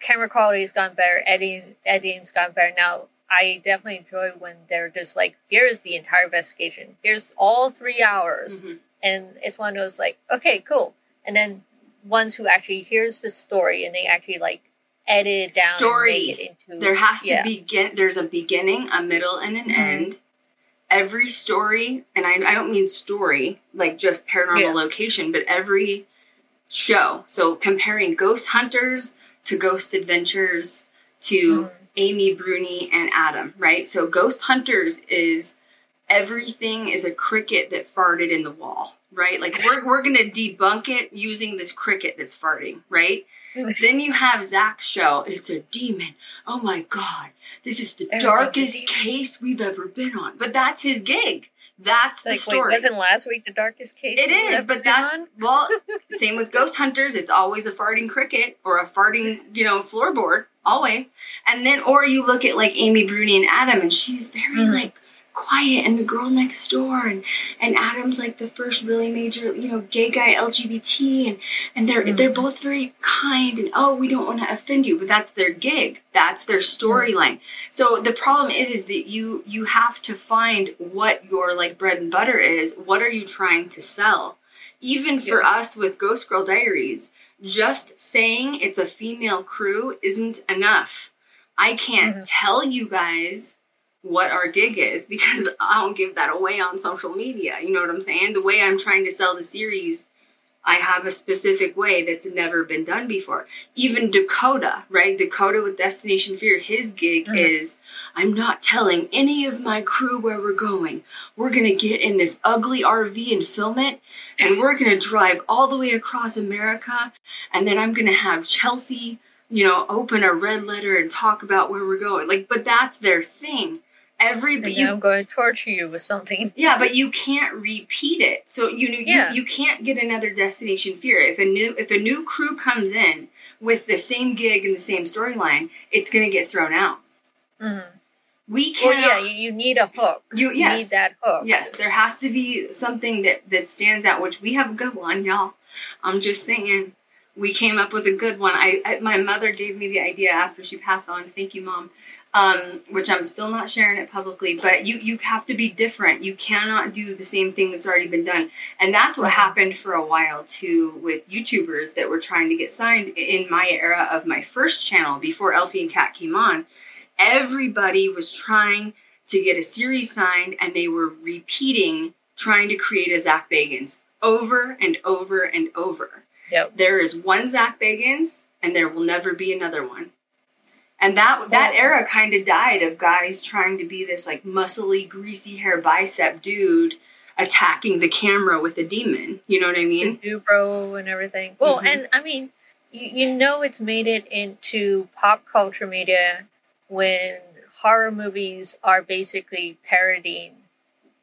camera quality has gone better, editing editing's gone better. Now, I definitely enjoy when they're just like, here's the entire investigation, here's all three hours, Mhm. and it's one of those like, okay, cool, and then ones who actually hears the story and they actually like edit it down Story. and make it into There has to yeah. begin. There's a beginning, a middle, and an Mhm. end. Every story, and I, I don't mean story like just paranormal Yeah. location, but every show. So comparing Ghost Hunters to Ghost Adventures to Mhm. Amy Bruni and Adam, right? So Ghost Hunters is everything is a cricket that farted in the wall, right? Like we're we're gonna debunk it using this cricket that's farting, right? then you have Zak's show. It's a demon. Oh my god, this is the darkest case we've ever been on. But that's his gig. That's the Like, wait, story. wasn't last week the darkest case? It is, but that's on? well, same with Ghost Hunters. It's always a farting cricket or a farting, you know, floorboard, always. And then, or you look at like Amy Bruni and Adam, and she's very Mhm. like quiet, and the girl next door, and and Adam's like the first really major, you know, gay guy LGBT, and and they're Mhm. they're both very kind, and oh, we don't want to offend you, but that's their gig, that's their storyline. So the problem is, is that you you have to find what your like bread and butter is. What are you trying to sell? Even for us with Ghost Girl Diaries, just saying it's a female crew isn't enough. I can't Mhm. tell you guys what our gig is because I don't give that away on social media. You know what I'm saying? The way I'm trying to sell the series I have a specific way that's never been done before. Even Dakota, right? Dakota with Destination Fear, his gig Mhm. is I'm not telling any of my crew where we're going. We're going to get in this ugly RV and film it, and we're going to drive all the way across America, and then I'm going to have Chelsea, you know, open a red letter and talk about where we're going. Like, but that's their thing. Every And but then you I'm going to torture you with something. yeah, but you can't repeat it. So you know you, Yeah. you can't get another destination fear. If a new if a new crew comes in with the same gig and the same storyline, it's gonna get thrown out. mm-hmm. We can't. yeah, you, you need a hook. You- You need that hook. Yes, there has to be something that that stands out, which we have a good one, y'all. I'm just saying, we came up with a good one. I, I my mother gave me the idea after she passed on. Thank you, mom. Um, which I'm still not sharing it publicly, but you you have to be different. You cannot do the same thing that's already been done, and that's what happened for a while too with YouTubers that were trying to get signed in my era of my first channel before Elfie and Kat came on. Everybody was trying to get a series signed and they were repeating trying to create a Zak Bagans over and over and over. Yep. There is one Zak Bagans and there will never be another one. And that that era kind of died of guys trying to be this like muscly, greasy hair bicep dude attacking the camera with a demon. You know what I mean? the Dubro and everything. Well, Mhm. and I mean, you, you know, it's made it into pop culture media when horror movies are basically parodying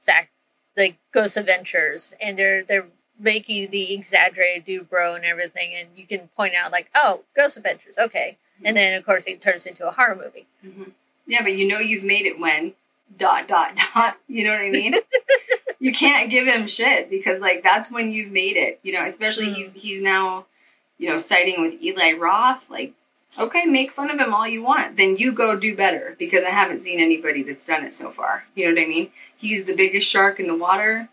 Zach, like Ghost Adventures, and they're they're making the exaggerated Dubro and everything, and you can point out like, oh, Ghost Adventures, okay, and then of course it turns into a horror movie. Yeah, but you know you've made it when dot dot dot. You know what I mean? you can't give him shit because like that's when you've made it. You know, especially Mm. he's he's now, you know, siding with Eli Roth. Like, okay, make fun of him all you want. Then you go do better because I haven't seen anybody that's done it so far. You know what I mean? He's the biggest shark in the water.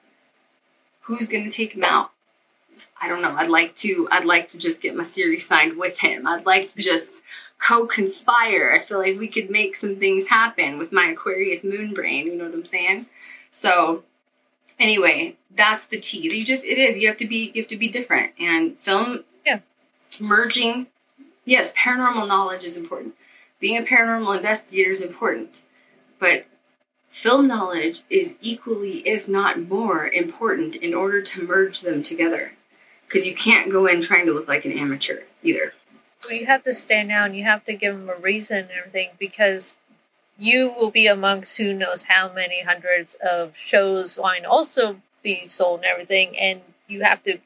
Who's gonna take him out? I don't know. I'd like to. I'd like to just get my series signed with him. I'd like to just co-conspire. I feel like we could make some things happen with my Aquarius moon brain. You know what I'm saying? So, anyway, that's the tea. You just it is. You have to be. You have to be different. And film. Yeah. Merging. Yes, paranormal knowledge is important. Being a paranormal investigator is important, but film knowledge is equally, if not more, important in order to merge them together. Because you can't go in trying to look like an amateur either. Well, you have to stand out and you have to give them a reason and everything because you will be amongst who knows how many hundreds of shows wine also be sold and everything and you have to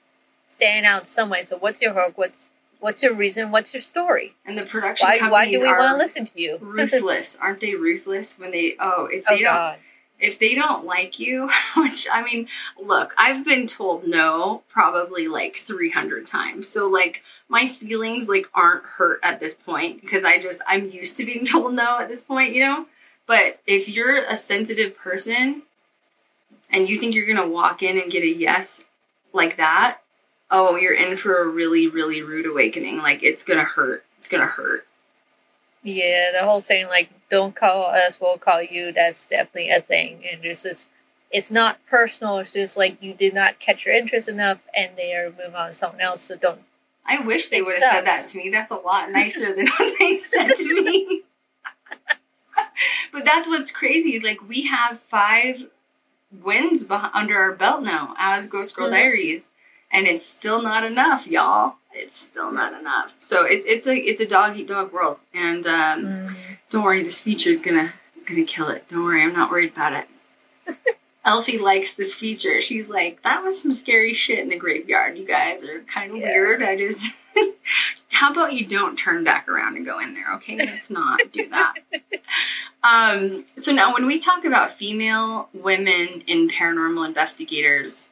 stand out some way so what's your hook what's what's your reason what's your story And the production why, why companies do we want to listen to you ruthless, aren't they? Ruthless when they oh if oh they don't god if they don't like you, which I mean, look, I've been told no probably like 300 times. So like my feelings like aren't hurt at this point because I just I'm used to being told no at this point, you know? But if you're a sensitive person and you think you're going to walk in and get a yes like that, oh, you're in for a really really rude awakening. Like it's going to hurt. It's going to hurt. yeah the whole saying like don't call us we'll call you that's definitely a thing and it's just it's not personal it's just like you did not catch your interest enough and they are moving on to someone else so don't I wish they would have said that to me. That's a lot nicer than what they said to me. but that's what's crazy is like we have five wins beh- under our belt now as Ghost Girl Mhm. Diaries, and it's still not enough, y'all. It's still not enough. So it's it's a it's a dog eat dog world, and um, don't worry, this feature is gonna gonna kill it. Don't worry, I'm not worried about it. Elfie likes this feature. She's like, that was some scary shit in the graveyard. You guys are kind of Yeah. weird. I just, how about you don't turn back around and go in there? Okay, let's not do that. Um, so now, when we talk about female women in paranormal investigators,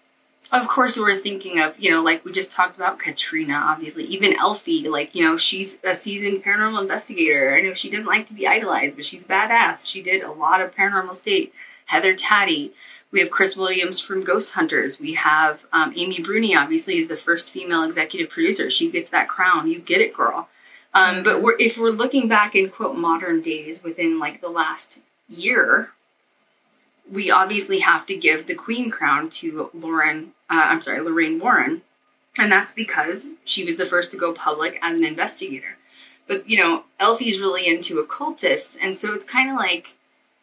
of course, we're thinking of, you know, like we just talked about Katrina, obviously, even Elfie, like, you know, she's a seasoned paranormal investigator. I know she doesn't like to be idolized, but she's badass. She did a lot of paranormal state. Heather Taddy. We have Kris Williams from Ghost Hunters. We have um, Amy Bruni, obviously, is the first female executive producer. She gets that crown. You get it, girl. Um, but we're, if we're looking back in quote modern days within like the last year, we obviously have to give the queen crown to Lauren. Uh, I'm sorry, Lorraine Warren, And that's because she was the first to go public as an investigator. But, you know, Elfie's really into occultists. And so it's kind of like,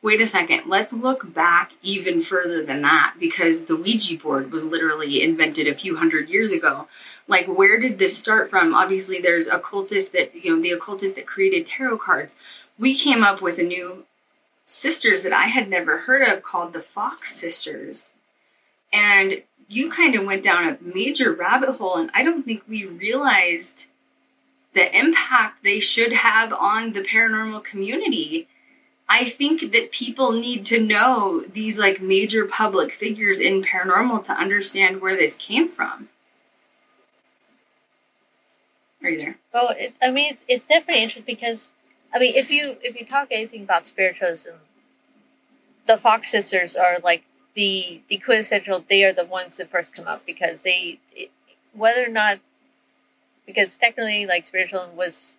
wait a second, let's look back even further than that because the Ouija board was literally invented a few hundred years ago. Like, where did this start from? Obviously, there's occultists that, you know, the occultists that created tarot cards. We came up with a new sisters that I had never heard of called the Fox Sisters. And you kind of went down a major rabbit hole, and I don't think we realized the impact they should have on the paranormal community. I think that people need to know these like major public figures in paranormal to understand where this came from. Are you there? Oh, it, I mean, it's, it's definitely interesting because, I mean, if you if you talk anything about spiritualism, the Fox sisters are like the the quintessential. They are the ones that first come up because they, it, whether or not, because technically, like spiritualism was,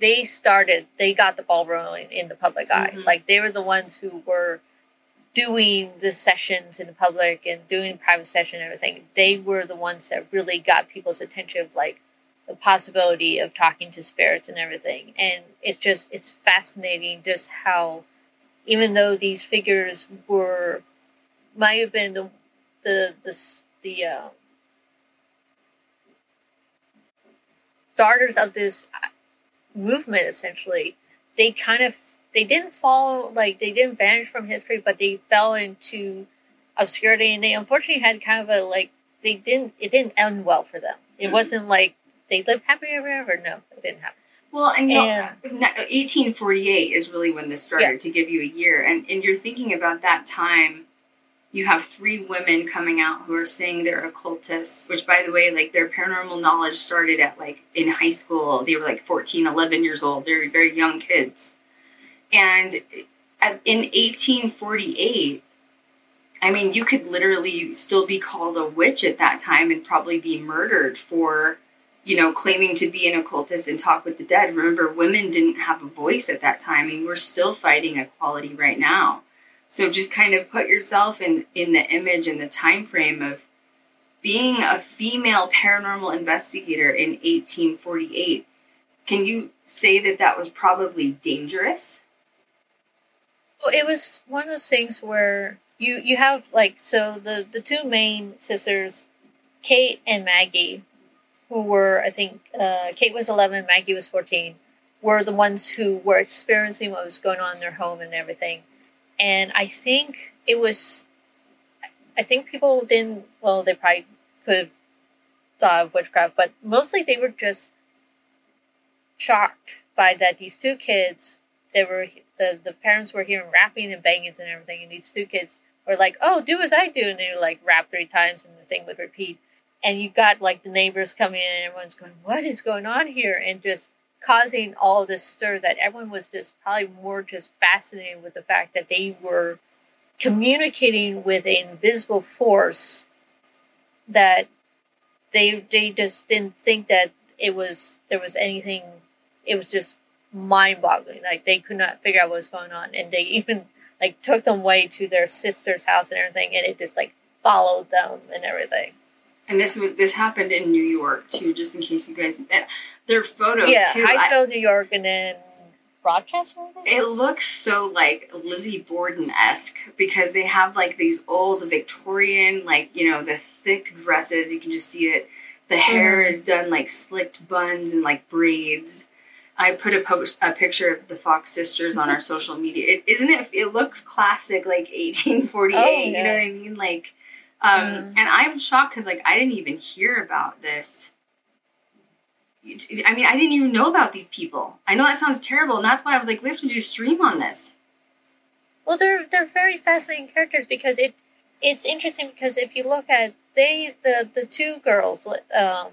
they started. They got the ball rolling in the public eye. Mhm. Like they were the ones who were doing the sessions in the public and doing private session and everything. They were the ones that really got people's attention of like the possibility of talking to spirits and everything. And it's just it's fascinating just how even though these figures were might have been the the the the uh, starters of this uh, movement essentially they kind of they didn't fall like they didn't vanish from history but they fell into obscurity and they unfortunately had kind of a like they didn't it didn't end well for them it Mhm. wasn't like they lived happy ever ever no it didn't happen Well, and you And- na- 1848 is really when this started Yeah. to give you a year. And, and you're thinking about that time, you have three women coming out who are saying they're occultists, which, by the way, like their paranormal knowledge started at like in high school. They were like 14, 11 years old. They're very young kids. And at, in 1848, I mean, you could literally still be called a witch at that time and probably be murdered for you know, claiming to be an occultist and talk with the dead. Remember, women didn't have a voice at that time, and we're still fighting equality right now. So just kind of put yourself in in the image and the time frame of being a female paranormal investigator in 1848. Can you say that that was probably dangerous? Well, it was one of those things where you you have like so the the two main sisters, Kate and Maggie, who were I think uh, Kate was eleven, Maggie was fourteen, were the ones who were experiencing what was going on in their home and everything, and I think it was, I think people didn't well they probably could have thought of witchcraft, but mostly they were just shocked by that these two kids they were the the parents were hearing rapping and bangings and everything, and these two kids were like, "Oh, do as I do," and they would like rap three times, and the thing would repeat. And you got like the neighbors coming in, and everyone's going, "What is going on here?" and just causing all this stir that everyone was just probably more just fascinated with the fact that they were communicating with an invisible force that they they just didn't think that it was there was anything it was just mind boggling. Like they could not figure out what was going on, and they even like took them away to their sister's house and everything, and it just like followed them and everything. And this was this happened in New York too, just in case you guys. Their photo yeah, too. I- Hydesville, New York, and then Rochester. It looks so like Lizzie Borden esque because they have like these old Victorian, like, you know, the thick dresses. You can just see it. The hair Mhm. is done like slicked buns and like braids. I put a post a picture of the Fox sisters on our social media. It isn't it it looks classic like 1848, Oh, you know what I mean? Like um Mhm. and I'm shocked cuz like I didn't even hear about this I mean, I didn't even know about these people. I know that sounds terrible, and that's why I was like, we have to do a stream on this. Well, they're they're very fascinating characters because it it's interesting because if you look at they the the two girls, um,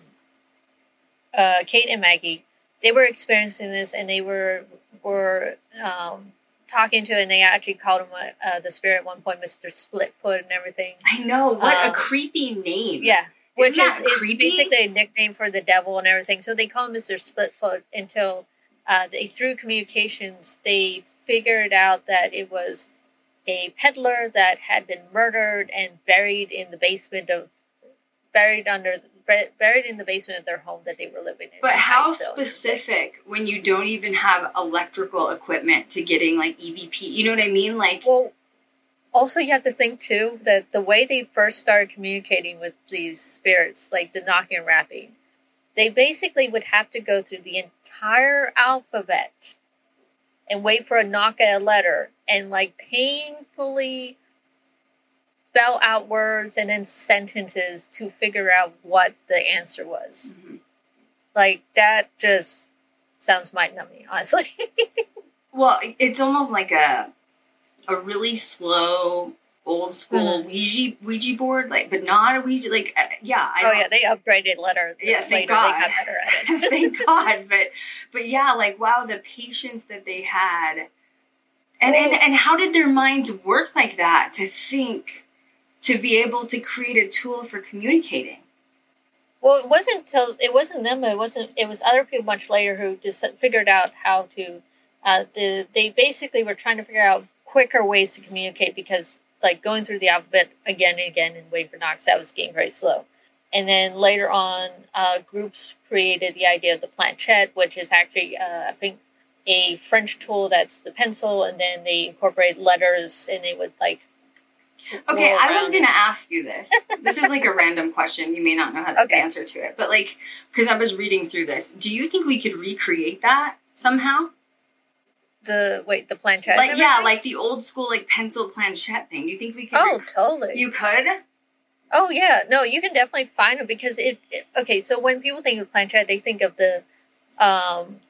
uh, Kate and Maggie, they were experiencing this and they were were um, talking to and they actually called him uh, the spirit at one point, Mister Splitfoot and everything. I know what a Um, creepy name. Yeah. Which Isn't is, that is creepy? basically a nickname for the devil and everything. So they call him Mr. Splitfoot until uh, they, through communications, they figured out that it was a peddler that had been murdered and buried in the basement of, buried under buried in the basement of their home that they were living in. But how specific when you don't even have electrical equipment to getting like EVP? You know what I mean? Like, Well, also you have to think too that the way they first started communicating with these spirits, like the knocking and rapping, they basically would have to go through the entire alphabet and wait for a knock at a letter and like painfully spell out words and then sentences to figure out what the answer was. Mhm. Like that just sounds mind numbing, honestly. well, it's almost like a a really slow old school Mm-hmm. Ouija Ouija board, like, but not a Ouija. Like, uh, yeah, I oh yeah, they upgraded letter. Yeah, thank later. God. They got better at it. Thank God, but but yeah, like wow, the patience that they had, and and and how did their minds work like that to think, to be able to create a tool for communicating? Well, it wasn't till it wasn't them. It wasn't. It was other people much later who just figured out how to. Uh, the they basically were trying to figure out quicker ways to communicate because like going through the alphabet again and again and waiting for knocks that was getting very slow. And then later on, uh, groups created the idea of the planchette, which is actually uh, I think a French tool that's the pencil, and then they incorporate letters, and they would like. Okay, I was gonna ask you this. This is like a random question. You may not know how to Okay. answer to it, but like, because I was reading through this, do you think we could recreate that somehow? the wait the planchette. Like, yeah, like the old school like pencil planchette thing. Do you think we could? oh, rec- totally. you could. Oh yeah, no, you can definitely find them because it, it- Okay, so when people think of planchette, they think of the, um,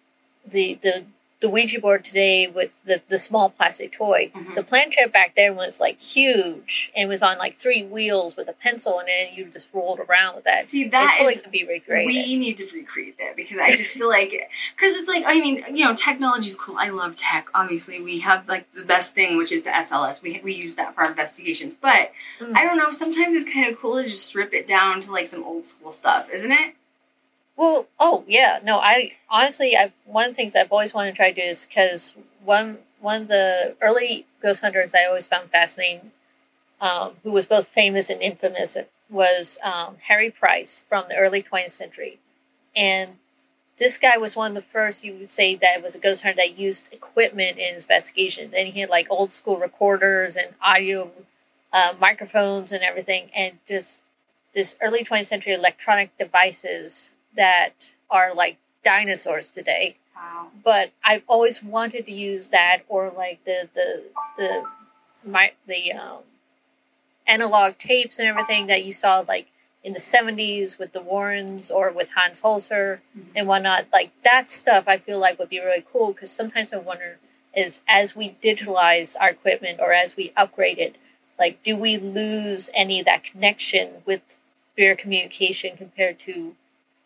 the the the Ouija board today with the the small plastic toy. Mhm. The planchette back then was like huge and was on like three wheels with a pencil in it, and you just rolled around with that. See, that totally is could be recreated. We need to recreate that because I just feel like, because it's like, I mean, you know, technology is cool. I love tech. Obviously, we have like the best thing, which is the SLS. We, we use that for our investigations. But Mm. I don't know, sometimes it's kind of cool to just strip it down to like some old school stuff, isn't it? Well, oh yeah, no. I honestly, I've one of the things I've always wanted to try to do is because one one of the early ghost hunters I always found fascinating, um, who was both famous and infamous, was um, Harry Price from the early 20th century, and this guy was one of the first you would say that was a ghost hunter that used equipment in his investigations, and he had like old school recorders and audio uh, microphones and everything, and just this early 20th century electronic devices that are like dinosaurs today Wow. but i've always wanted to use that or like the the the my the um analog tapes and everything that you saw like in the 70s with the warrens or with hans holzer Mhm. and whatnot like that stuff i feel like would be really cool because sometimes i wonder is as we digitalize our equipment or as we upgrade it like do we lose any of that connection with spirit communication compared to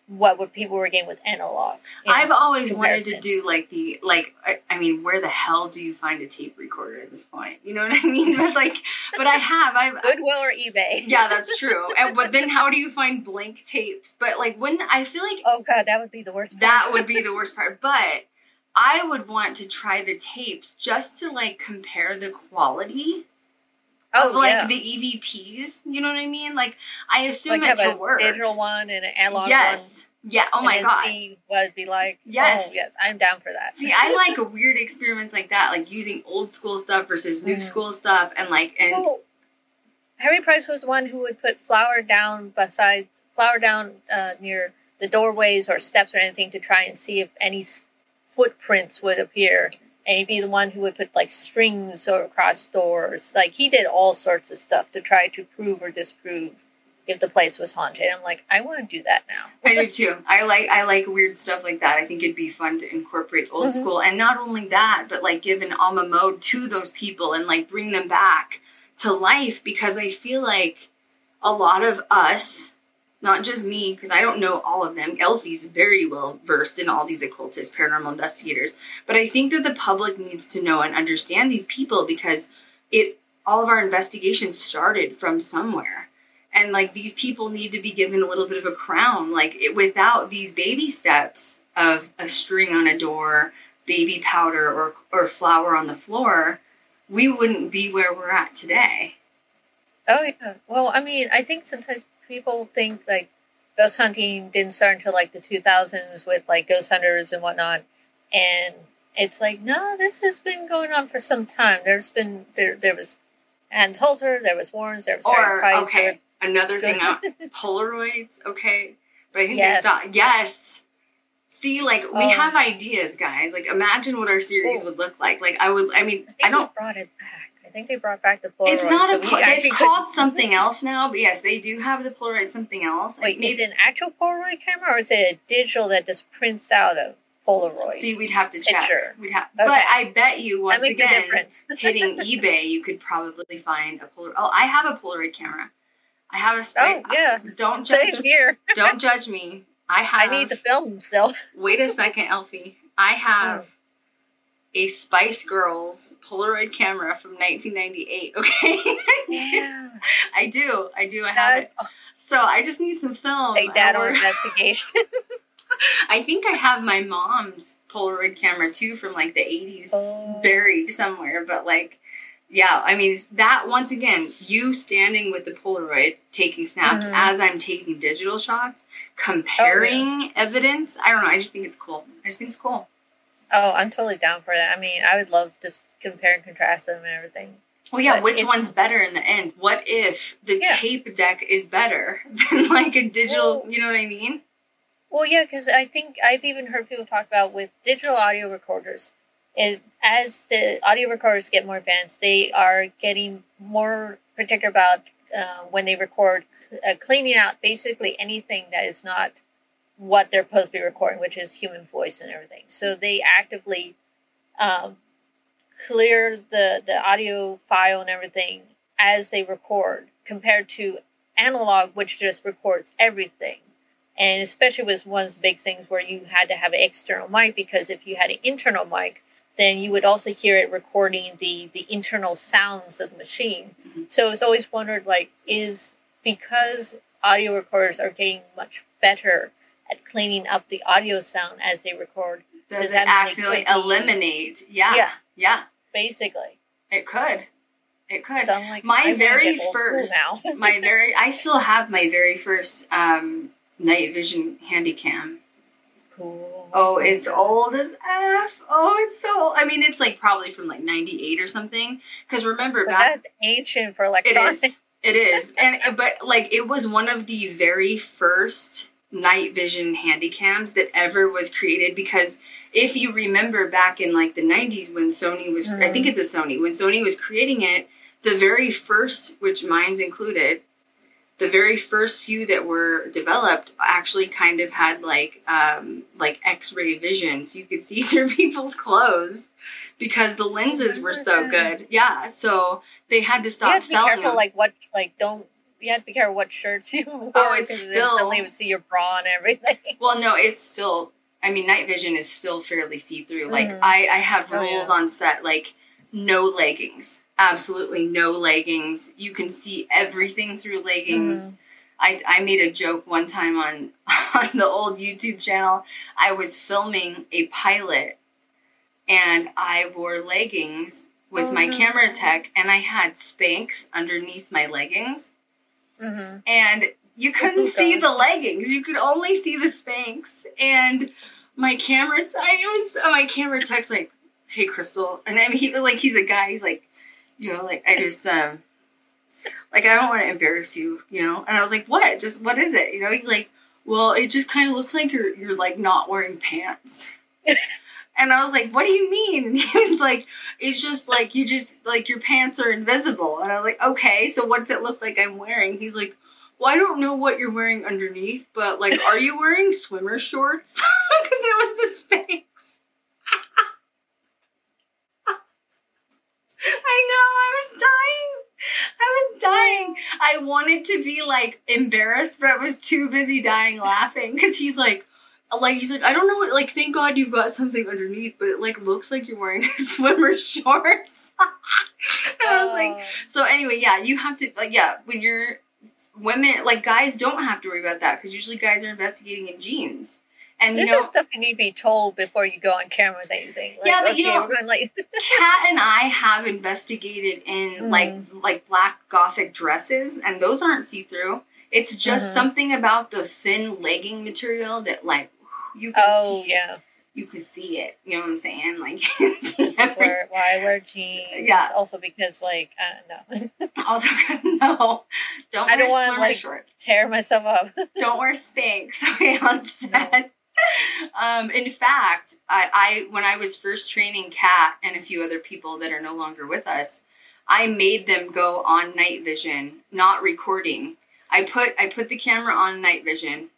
what would people were getting with analog I've always wanted to do like the like I, I mean where the hell do you find a tape recorder at this point? You know what I mean? But like but I have I've goodwill or ebay. Yeah that's true. And, but then how do you find blank tapes? But like when I feel like oh god that would be the worst part. that would be the worst part. But I would want to try the tapes just to like compare the quality oh of like yeah. the EVPs you know what I mean? Like I assume like it to a work. digital one and an analog yes. yeah. Oh one my god. see what it'd be like. Yes. oh yes. i'm down for that. See, I like weird experiments like that, like using old school stuff versus new Mhm. school stuff, and like, and Well, Harry Price was one who would put flour down beside flour down uh, near the doorways or steps or anything to try and see if any footprints would appear. And he'd be the one who would put like strings or across doors. Like he did all sorts of stuff to try to prove or disprove if the place was haunted. I'm like, I want to do that now. I do too. I like I like weird stuff like that. I think it'd be fun to incorporate old Mhm. school, and not only that, but like give an alma mode to those people and like bring them back to life because I feel like a lot of us. Not just me, because I don't know all of them. Elfie's very well versed in all these occultist paranormal investigators. But I think that the public needs to know and understand these people because it all of our investigations started from somewhere and like these people need to be given a little bit of a crown like it, without these baby steps of a string on a door baby powder or or flour on the floor we wouldn't be where we're at today Oh yeah. Well, I mean, I think sometimes people think like ghost hunting didn't start until like the 2000s with like ghost hunters and whatnot, and it's like no, this has been going on for some time. There's been there there was Hans Holzer, there was Warrens, there was Or Price, okay, there- another thing out uh, Polaroids, okay. But I think Yes. they stopped yes. See, like we Oh. have ideas, guys. Like imagine what our series would look like. Like I would I mean I I don't brought it back. I think they brought back the Polaroid. it's not so a we po- actually it's could- called something else now, but yes, they do have the Polaroid something else. Wait, Maybe- is it an actual Polaroid camera or is it a digital that just prints out a Polaroid? See, we'd have to check. Picture. We'd have, Okay. but I bet you once again, hitting eBay, you could probably find a Polaroid. Oh, I have a Polaroid camera. I have a. Sp- Oh, yeah. Don't Same judge. here. don't judge me. I have. I need the film still. Wait a second, Elfie. I oh. have a Spice Girls Polaroid camera from 1998. Okay, Yeah. I do. I do. I have That's, it. So I just need some film. take that investigation. I think I have my mom's Polaroid camera too from like the 80s Oh. buried somewhere. But like, yeah, I mean, that once again, you standing with the Polaroid taking snaps Mhm. as I'm taking digital shots, comparing evidence. I don't know. I just think it's cool. I just think it's cool. Oh, I'm totally down for that. I mean, I would love to compare and contrast them and everything. Well, yeah, But which one's better in the end? What if the Yeah. tape deck is better than like a digital? Well- you know what I mean? Well, yeah, because I think I've even heard people talk about with digital audio recorders. It, as the audio recorders get more advanced, they are getting more particular about uh, when they record, uh, cleaning out basically anything that is not what they're supposed to be recording, which is human voice and everything. So they actively um, clear the the audio file and everything as they record, compared to analog, which just records everything and especially was one of the big things where you had to have an external mic because if you had an internal mic then you would also hear it recording the the internal sounds of the machine Mhm. so it's always wondered like is because audio recorders are getting much better at cleaning up the audio sound as they record Does, Does it it accidentally eliminate? Yeah, Yeah. yeah, basically it could. It could. so like my very first now my very i still have my very first um night vision handy cam. cool oh it's old as f oh it's so old. i mean it's like probably from like 98 or something because remember back that's ancient for it electronics is it is and but like it was one of the very first night vision handycams that ever was created because if you remember back in like the 90s when sony was i think it's a sony when sony was creating it the very first which mine's included the very first few that were developed actually kind of had like um like x-ray vision so you could see through people's clothes because the lenses were so good. Yeah so they had to stop you have to be selling careful, them. like what, like don't. You have to be careful what shirts you wear. Oh, it's still- suddenly would see your bra and everything. Well, no, it's still. I mean, night vision is still fairly see through. Like Mhm. I, I have Oh, rules yeah. on set, like no leggings, absolutely no leggings. You can see everything through leggings. Mm-hmm. I, I made a joke one time on on the old YouTube channel. I was filming a pilot, and I wore leggings with Oh, my no. camera tech, and I had Spanx underneath my leggings hmm and you couldn't see the leggings. You could only see the Spanx. And my camera, t- I was my camera text like, "Hey, Crystal," and I mean, he like he's a guy. He's like, you know, like I just um, like I don't want to embarrass you, you know. And I was like, "What? Just what is it?" You know, he's like, "Well, it just kind of looks like you're you're like not wearing pants." And I was like, "What do you mean?" And he was like, "It's just like you just like your pants are invisible." And I was like, "Okay, so what does it look like I'm wearing?" He's like, "Well, I don't know what you're wearing underneath, but like, are you wearing swimmer shorts?" Because it was the Spanx. I know, I was dying. I was dying. I wanted to be like embarrassed, but I was too busy dying laughing because he's like, like he's like, I don't know what. Like, thank God you've got something underneath, but it like looks like you're wearing swimmer shorts. and I was like, Oh. so anyway, yeah, you have to like, yeah, when you're women, like guys don't have to worry about that because usually guys are investigating in jeans, and you this know, is stuff you need to be told before you go on camera with anything. Like, Yeah, but okay, you know- we're going like Kat and I have investigated in Mm. like like black gothic dresses, and those aren't see through. It's just Mhm. something about the thin legging material that like you can Oh see yeah, you can see it. You know what I'm saying? Like you can see this every- where why I wear jeans. Yeah. Also because like uh, no, also no. Don't I wear don't wanna, like- shorts. tear myself up. don't wear Spanx on set. Um, in fact, I, I when I was first training Kat and a few other people that are no longer with us, I made them go on night vision, not recording. I put I put the camera on night vision,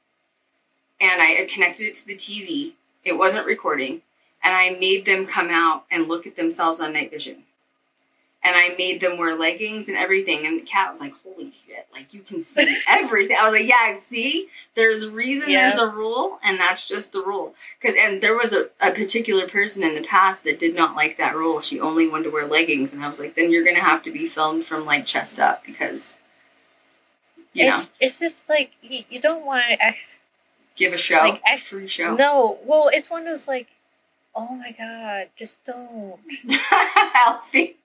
and I connected it to the TV. It wasn't recording, and I made them come out and look at themselves on night vision. And I made them wear leggings and everything. And the cat was like, "Holy shit! Like you can see everything." I was like, "Yeah, see, there's a reason. Yeah. There's a rule, and that's just the rule." Cause and there was a, a particular person in the past that did not like that rule. She only wanted to wear leggings, and I was like, "Then you're gonna have to be filmed from like chest up because." You know, it's, it's just like you, you don't want to act. Give a show, like, ex- free show. No, well, it's one of those like, oh my god, just don't. Alfie.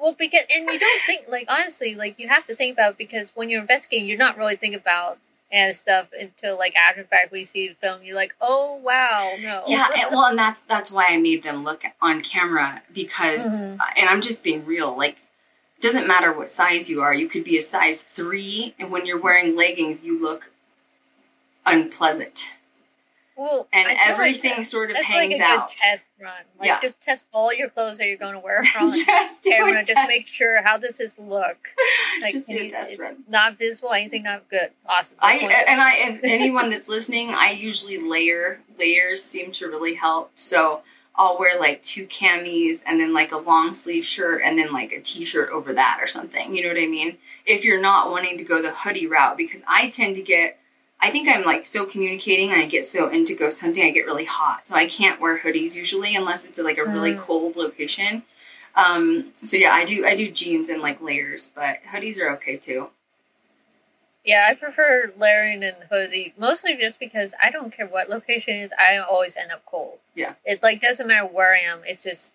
Well, because and you don't think like honestly, like you have to think about it because when you're investigating, you're not really thinking about and stuff until like after the fact when you see the film, you're like, oh wow, no. Yeah, and, well, and that's that's why I made them look on camera because, Mhm. and I'm just being real. Like, it doesn't matter what size you are. You could be a size three, and when you're wearing leggings, you look unpleasant, well, and feel like everything sort of hangs like a out. good test run. Like Yeah. just test all your clothes that you're going to wear on just a Just test. make sure how does this look. Like, just do a you- test run. Not visible, anything not good. Awesome. I That's one of and. I as anyone that's listening, I usually layer layers seem to really help. So I'll wear like two camis and then like a long sleeve shirt and then like a t-shirt over that or something. You know what I mean? If you're not wanting to go the hoodie route because I tend to get I think I'm like so communicating and I get so into ghost hunting, I get really hot. So I can't wear hoodies usually unless it's like a really Mm. cold location. Um, so yeah, I do I do jeans and like layers, but hoodies are okay too. Yeah, I prefer layering and hoodie mostly just because I don't care what location it is. I always end up cold. Yeah. it like doesn't matter where I am. It's just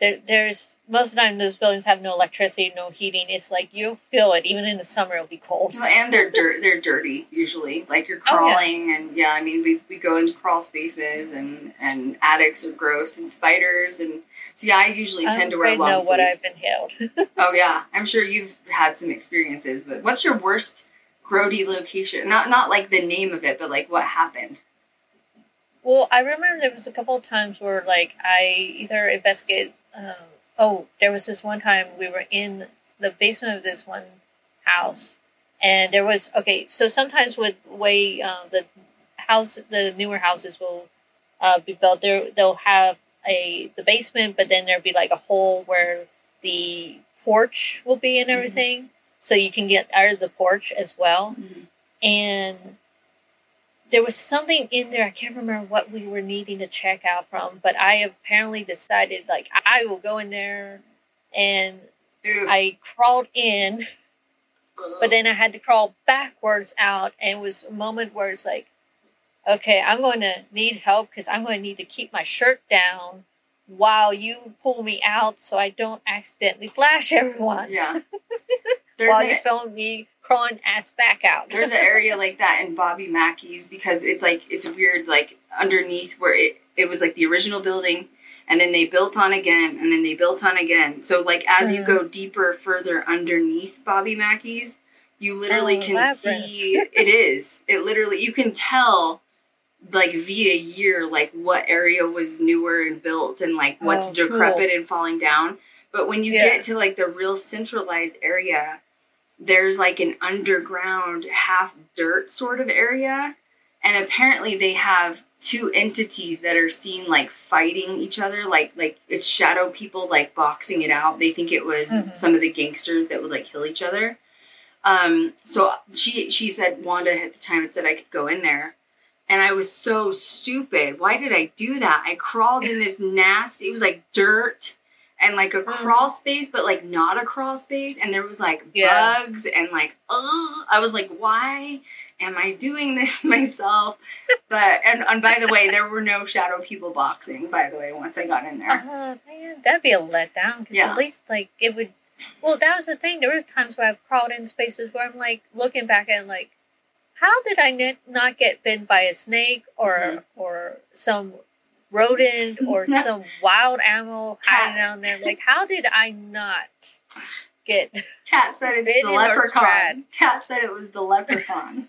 there. There's most of the time those buildings have no electricity, no heating. It's like you'll feel it even in the summer. It'll be cold. Well, and they're dirt. They're dirty usually. Like you're Oh, yeah. crawling, and yeah, I mean we we go into crawl spaces, and and attics are gross, and spiders, and so yeah, I usually I tend to wear long know what. I've been held. Oh yeah, I'm sure you've had some experiences. But what's your worst grody location? Not not like the name of it, but like what happened. Well, I remember there was a couple of times where like I either investigated. Um, oh, there was this one time we were in the basement of this one house, and there was okay. So sometimes with way uh, the house, the newer houses will uh, be built, there they'll have a the basement, but then there'll be like a hole where the porch will be and everything, so you can get out of the porch as well. And there was something in there i can't remember what we were needing to check out from but i apparently decided like i will go in there and Ew. i crawled in but then i had to crawl backwards out and it was a moment where it's like okay i'm going to need help because i'm going to need to keep my shirt down while you pull me out so i don't accidentally flash everyone yeah. There's while an, you film me crawling ass back out there's an area like that in Bobby Mackey's because it's like it's weird like underneath where it it was like the original building and then they built on again and then they built on again. So like as you Mhm. go deeper further underneath Bobby Mackey's, you literally Oh, can labyrinth. see it is. It literally you can tell like via year like what area was newer and built and like what's Oh, cool. decrepit and falling down. But when you Yeah. get to like the real centralized area, there's like an underground half dirt sort of area and apparently they have two entities that are seen like fighting each other like like it's shadow people like boxing it out. They think it was Mhm. some of the gangsters that would like kill each other. Um so she she said wanda at the time had said i could go in there and i was so stupid. Why did i do that? I crawled in this nasty it was like dirt and like a crawl space, but like not a crawl space. And there was like Yeah. bugs and like, oh, I was like, why am I doing this myself? But, and, and by the way, there were no shadow people boxing, by the way, once I got in there. Uh, man, that'd be a letdown. Because Yeah. at least, like, it would. Well, that was the thing. There were times where I've crawled in spaces where I'm like looking back and like, how did I not get bitten by a snake or Mhm. or some rodent or some wild animal hiding Cat. down there? Like, how did I not get? Kat said it's the leprechaun. Kat said it was the leprechaun.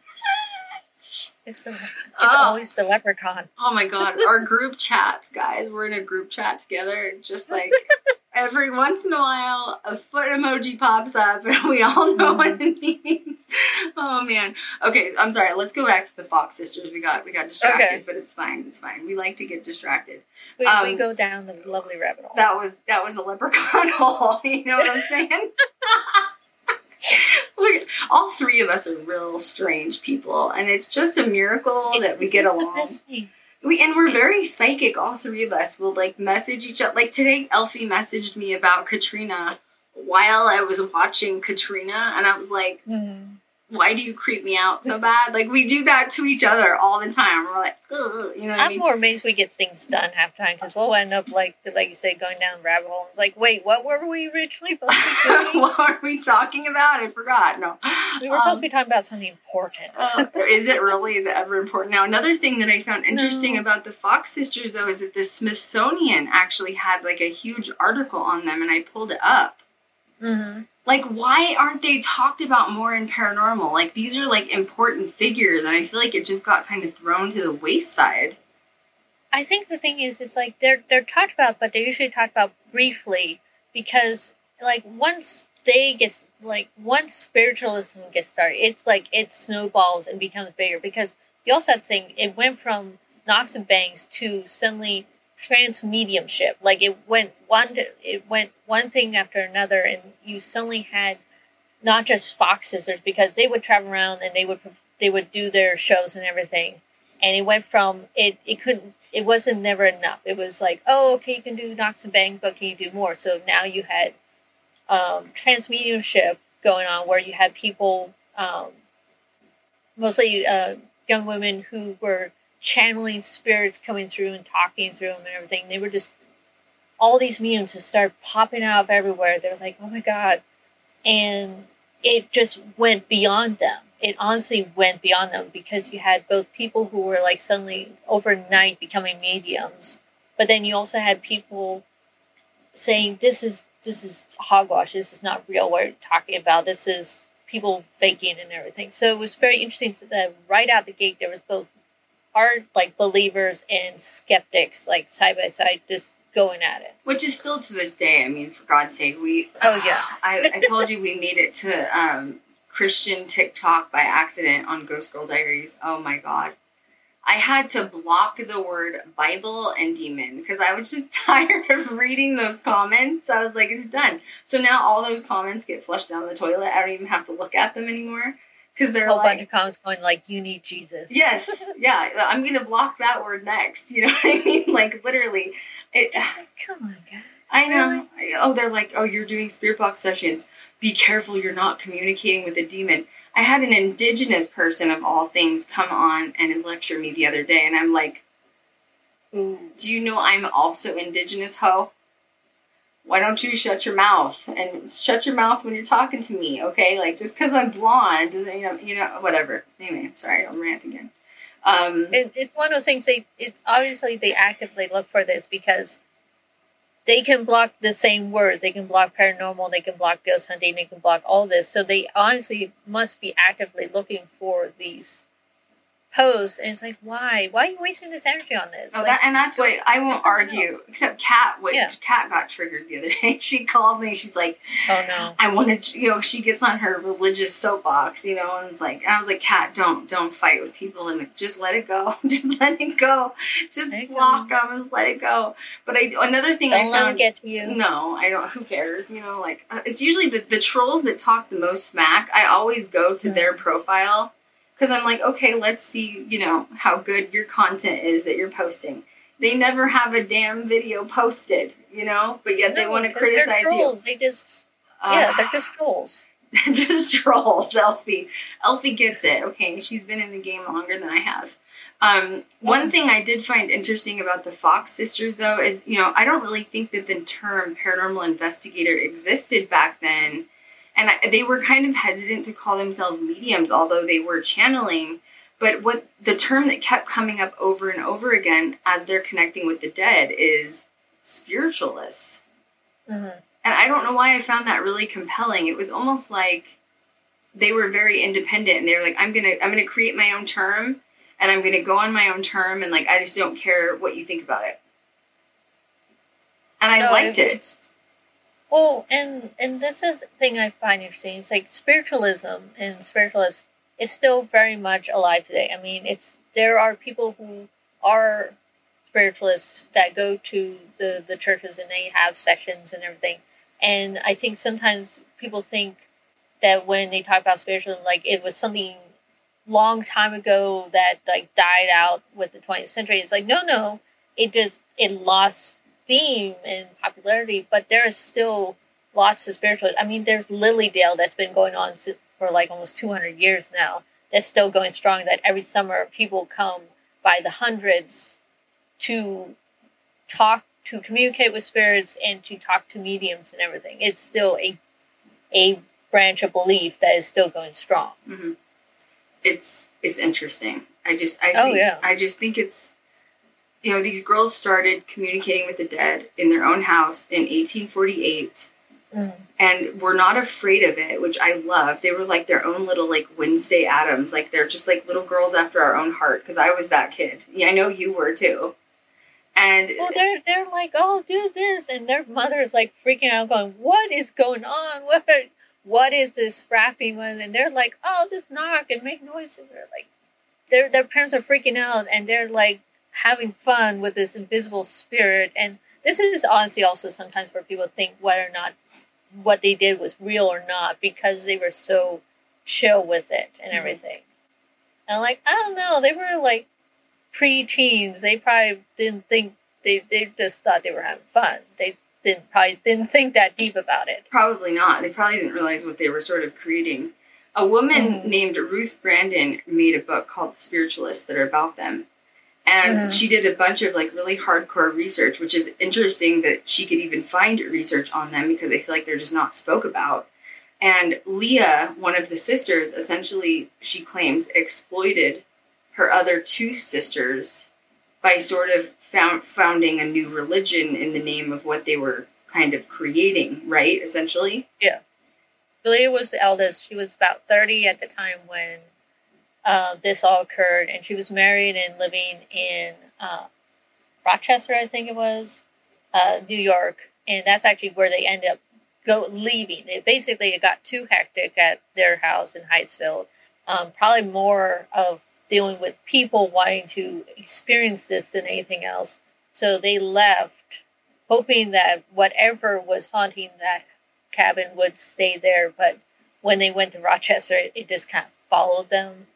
It's, the, it's Oh. always the leprechaun. oh my god, our group chats, guys. We're in a group chat together. Just like every once in a while, a foot emoji pops up, and we all know what it means. Oh man. Okay, I'm sorry. Let's go back to the Fox sisters. We got we got distracted, Okay. but it's fine. It's fine. We like to get distracted. We, we Um, go down the lovely rabbit hole. That was that was the leprechaun hole. You know what I'm saying? Look, all three of us are real strange people, and it's just a miracle that we get along. We and we're very psychic. All three of us will like message each other. Like today, Elfie messaged me about Katrina while I was watching Katrina, and I was like, Mhm. "Why do you creep me out so bad?" Like we do that to each other all the time. We're like, Ugh, you know I I'm mean? more amazed we get things done half time because we'll end up like like you say going down rabbit hole. Like, wait, what were we originally supposed to be what are we talking about? I forgot. No, we were supposed Um, to be talking about something important. Uh, is it really? Is it ever important? Now, another thing that I found interesting No. about the Fox sisters, though, is that the Smithsonian actually had like a huge article on them, and I pulled it up. Hmm Like, why aren't they talked about more in paranormal? Like, these are like important figures, and I feel like it just got kind of thrown to the wayside. I think the thing is, it's like they're they're talked about, but they're usually talked about briefly because like once they get like once spiritualism gets started, it's like it snowballs and becomes bigger because you also have to think it went from knocks and bangs to suddenly trance mediumship. Like it went one it went one thing after another, and you suddenly had not just Fox because they would travel around and they would they would do their shows and everything, and it went from it it couldn't it wasn't never enough. It was like oh okay you can do knocks and bangs, but can you do more? So now you had um, trance mediumship going on where you had people um, mostly uh, young women who were channeling spirits coming through and talking through them and everything. They were just all these mediums just started popping out of everywhere. They're like, oh my god, and it just went beyond them. It honestly went beyond them because you had both people who were like suddenly overnight becoming mediums, but then you also had people saying this is this is hogwash. This is not real. What you're talking about. This is people faking and everything. So it was very interesting that right out the gate there was both hard like believers and skeptics like side by side just going at it. Which is still to this day. I mean, for God's sake, we. Oh, yeah. I, I told you we made it to um, Christian TikTok by accident on Ghost Girl Diaries. Oh my God. I had to block the word Bible and demon because I was just tired of reading those comments. I was like, it's done. So now all those comments get flushed down the toilet. I don't even have to look at them anymore because A they're whole like, bunch of comments going like, "You need Jesus." yes, yeah, I'm gonna block that word next. You know what I mean? Like literally, it. Like, Come on, guys. I know. Oh, they're like, oh, you're doing spirit box sessions. Be careful, you're not communicating with a demon. I had an indigenous person of all things come on and lecture me the other day, and I'm like, do you know I'm also indigenous, ho? Why don't you shut your mouth and shut your mouth when you're talking to me, okay? Like just because I'm blonde doesn't you know you know whatever. Anyway, sorry, I'll rant again. Um, It, it's one of those things. They it's obviously they actively look for this because they can block the same words. They can block paranormal. They can block ghost hunting. They can block all this. So they honestly must be actively looking for these And it's like, why? Why are you wasting this energy on this? Oh, Like, that, and that's why I won't argue. else. Except Kat, what Yeah. Kat got triggered the other day. She called me. She's like, oh no. I wanted, to, you know, she gets on her religious soapbox, you know, and it's like, and I was like, Kat, don't, don't fight with people, and like, just let it go, just let it go, just Let block them, just let it go. But I, another thing I Don't them found, get to you. no, I don't. Who cares? You know, like uh, it's usually the the trolls that talk the most smack. I always go to Mhm. their profile because I'm like, okay, let's see, you know, how good your content is that you're posting. They never have a damn video posted, you know, but yet they No, want to criticize you. They just Uh, yeah, they're just trolls. they're just trolls. Elfie, Elfie gets it. Okay, she's been in the game longer than I have. Um, one thing I did find interesting about the Fox sisters, though, is you know I don't really think that the term paranormal investigator existed back then, and I, they were kind of hesitant to call themselves mediums, although they were channeling. But what the term that kept coming up over and over again as they're connecting with the dead is spiritualists. Mhm. And I don't know why I found that really compelling. It was almost like they were very independent and they were like, I'm gonna I'm gonna create my own term and I'm gonna go on my own term and like I just don't care what you think about it. And I No, liked it. Well, and and this is the thing I find interesting. It's like spiritualism and spiritualists is still very much alive today. I mean, it's there are people who are spiritualists that go to the the churches and they have sessions and everything. And I think sometimes people think that when they talk about spiritualism, like it was something long time ago that like died out with the 20th century. It's like no, no, it just it lost theme and popularity, but there is still lots of spiritual. I mean, there's Lilydale that's been going on for like almost 200 years now. That's still going strong. That every summer people come by the hundreds to talk, to communicate with spirits, and to talk to mediums and everything. It's still a a branch of belief that is still going strong. hmm It's it's interesting. I just I Oh, think yeah. I just think it's you know these girls started communicating with the dead in their own house in 1848 Mm. and were not afraid of it, which I love. They were like their own little like Wednesday Addams, like they're just like little girls after our own heart. Because I was that kid. Yeah, I know you were too. And Well, they're they're like, oh, do this, and their mother is like freaking out, going, "What is going on? What are, what is this rapping one?" And they're like, "Oh, just knock and make noise." And they're like, their their parents are freaking out, and they're like having fun with this invisible spirit. And this is honestly also sometimes where people think whether or not what they did was real or not because they were so chill with it and Mhm. everything. And I'm like, I don't know, they were like pre-teens. They probably didn't think they they just thought they were having fun. They didn't probably didn't think that deep about it. Probably not. They probably didn't realize what they were sort of creating. A woman Mhm. named Ruth Brandon made a book called The Spiritualists that are about them. And Mhm. she did a bunch of like really hardcore research, which is interesting that she could even find research on them because I feel like they're just not spoke about. And Leah, one of the sisters, essentially, she claims, exploited her other two sisters by sort of found, founding a new religion in the name of what they were kind of creating, right? Essentially. Yeah. Leah was the eldest. She was about thirty at the time when uh, this all occurred, and she was married and living in uh, Rochester, I think it was, uh, New York, and that's actually where they ended up go leaving. It basically it got too hectic at their house in Hydesville. Um, probably more of dealing with people wanting to experience this than anything else. So they left, hoping that whatever was haunting that cabin would stay there. But when they went to Rochester, it, it just kind of followed them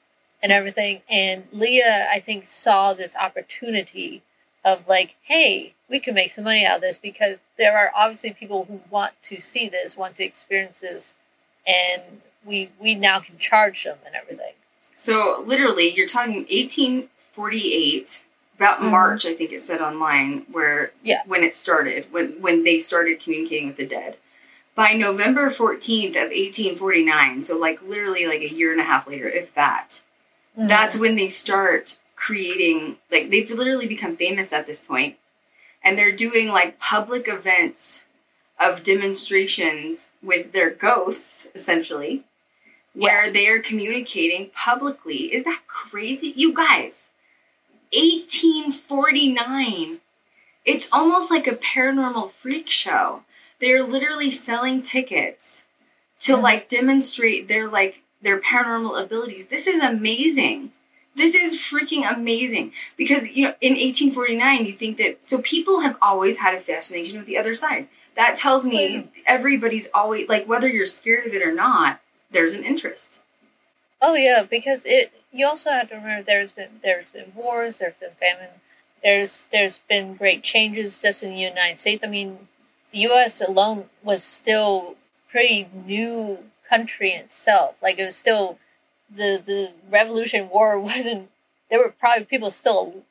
and everything. And Leah, I think, saw this opportunity of like, hey, we can make some money out of this because there are obviously people who want to see this, want to experience this, and we we now can charge them and everything. So literally, you're talking 1848, about Mhm. March, I think it said online, where Yeah. when it started, when when they started communicating with the dead. By November 14th of 1849, so like literally like a year and a half later, if that, Mm-hmm. that's when they start creating like they've literally become famous at this point and they're doing like public events of demonstrations with their ghosts essentially where they are communicating publicly. Is that crazy? You guys 1849 it's almost like a paranormal freak show. They're literally selling tickets to like demonstrate their like their paranormal abilities this is amazing this is freaking amazing because you know in 1849 you think that so people have always had a fascination with the other side that tells me everybody's always like whether you're scared of it or not there's an interest Oh yeah, because it. You also have to remember there's been there's been wars, there's been famine, there's there's been great changes just in the United States. I mean, the U.S. alone was still pretty new country itself. Like it was still the the Revolution War wasn't there were probably people still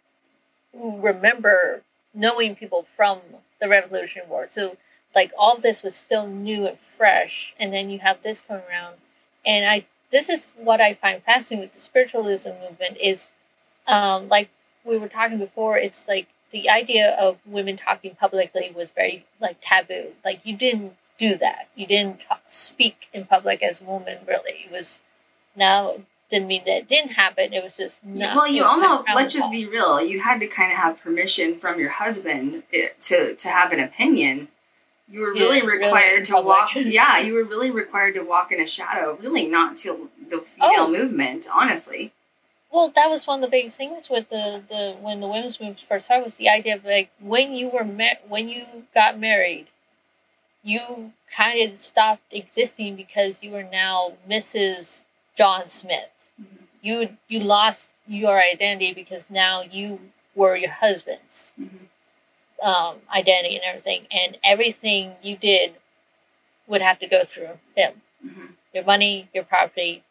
who remember knowing people from the Revolution War. So like all this was still new and fresh, and then you have this coming around, and I this is what I find fascinating with the spiritualism movement is, um, like we were talking before, it's like the idea of women talking publicly was very like taboo. Like you didn't do that. You didn't talk, speak in public as a woman. Really, it was now didn't mean that it didn't happen. It was just not. well, you it kind of almost let's just be real. You had to kind of have permission from your husband eh, to to have an opinion. You were really really required in to public. walk. Yeah, you were really required to walk in a shadow. Really, not till the female Oh. movement. Honestly, Well, that was one of the biggest things with the, the when the women's movement first started was the idea of like when you were mar- when you got married, you kind of stopped existing because you were now Mrs. John Smith. Mhm. You you lost your identity because now you were your husband's Mhm. um, identity and everything, and everything you did would have to go through him. Mhm. Your money, your property,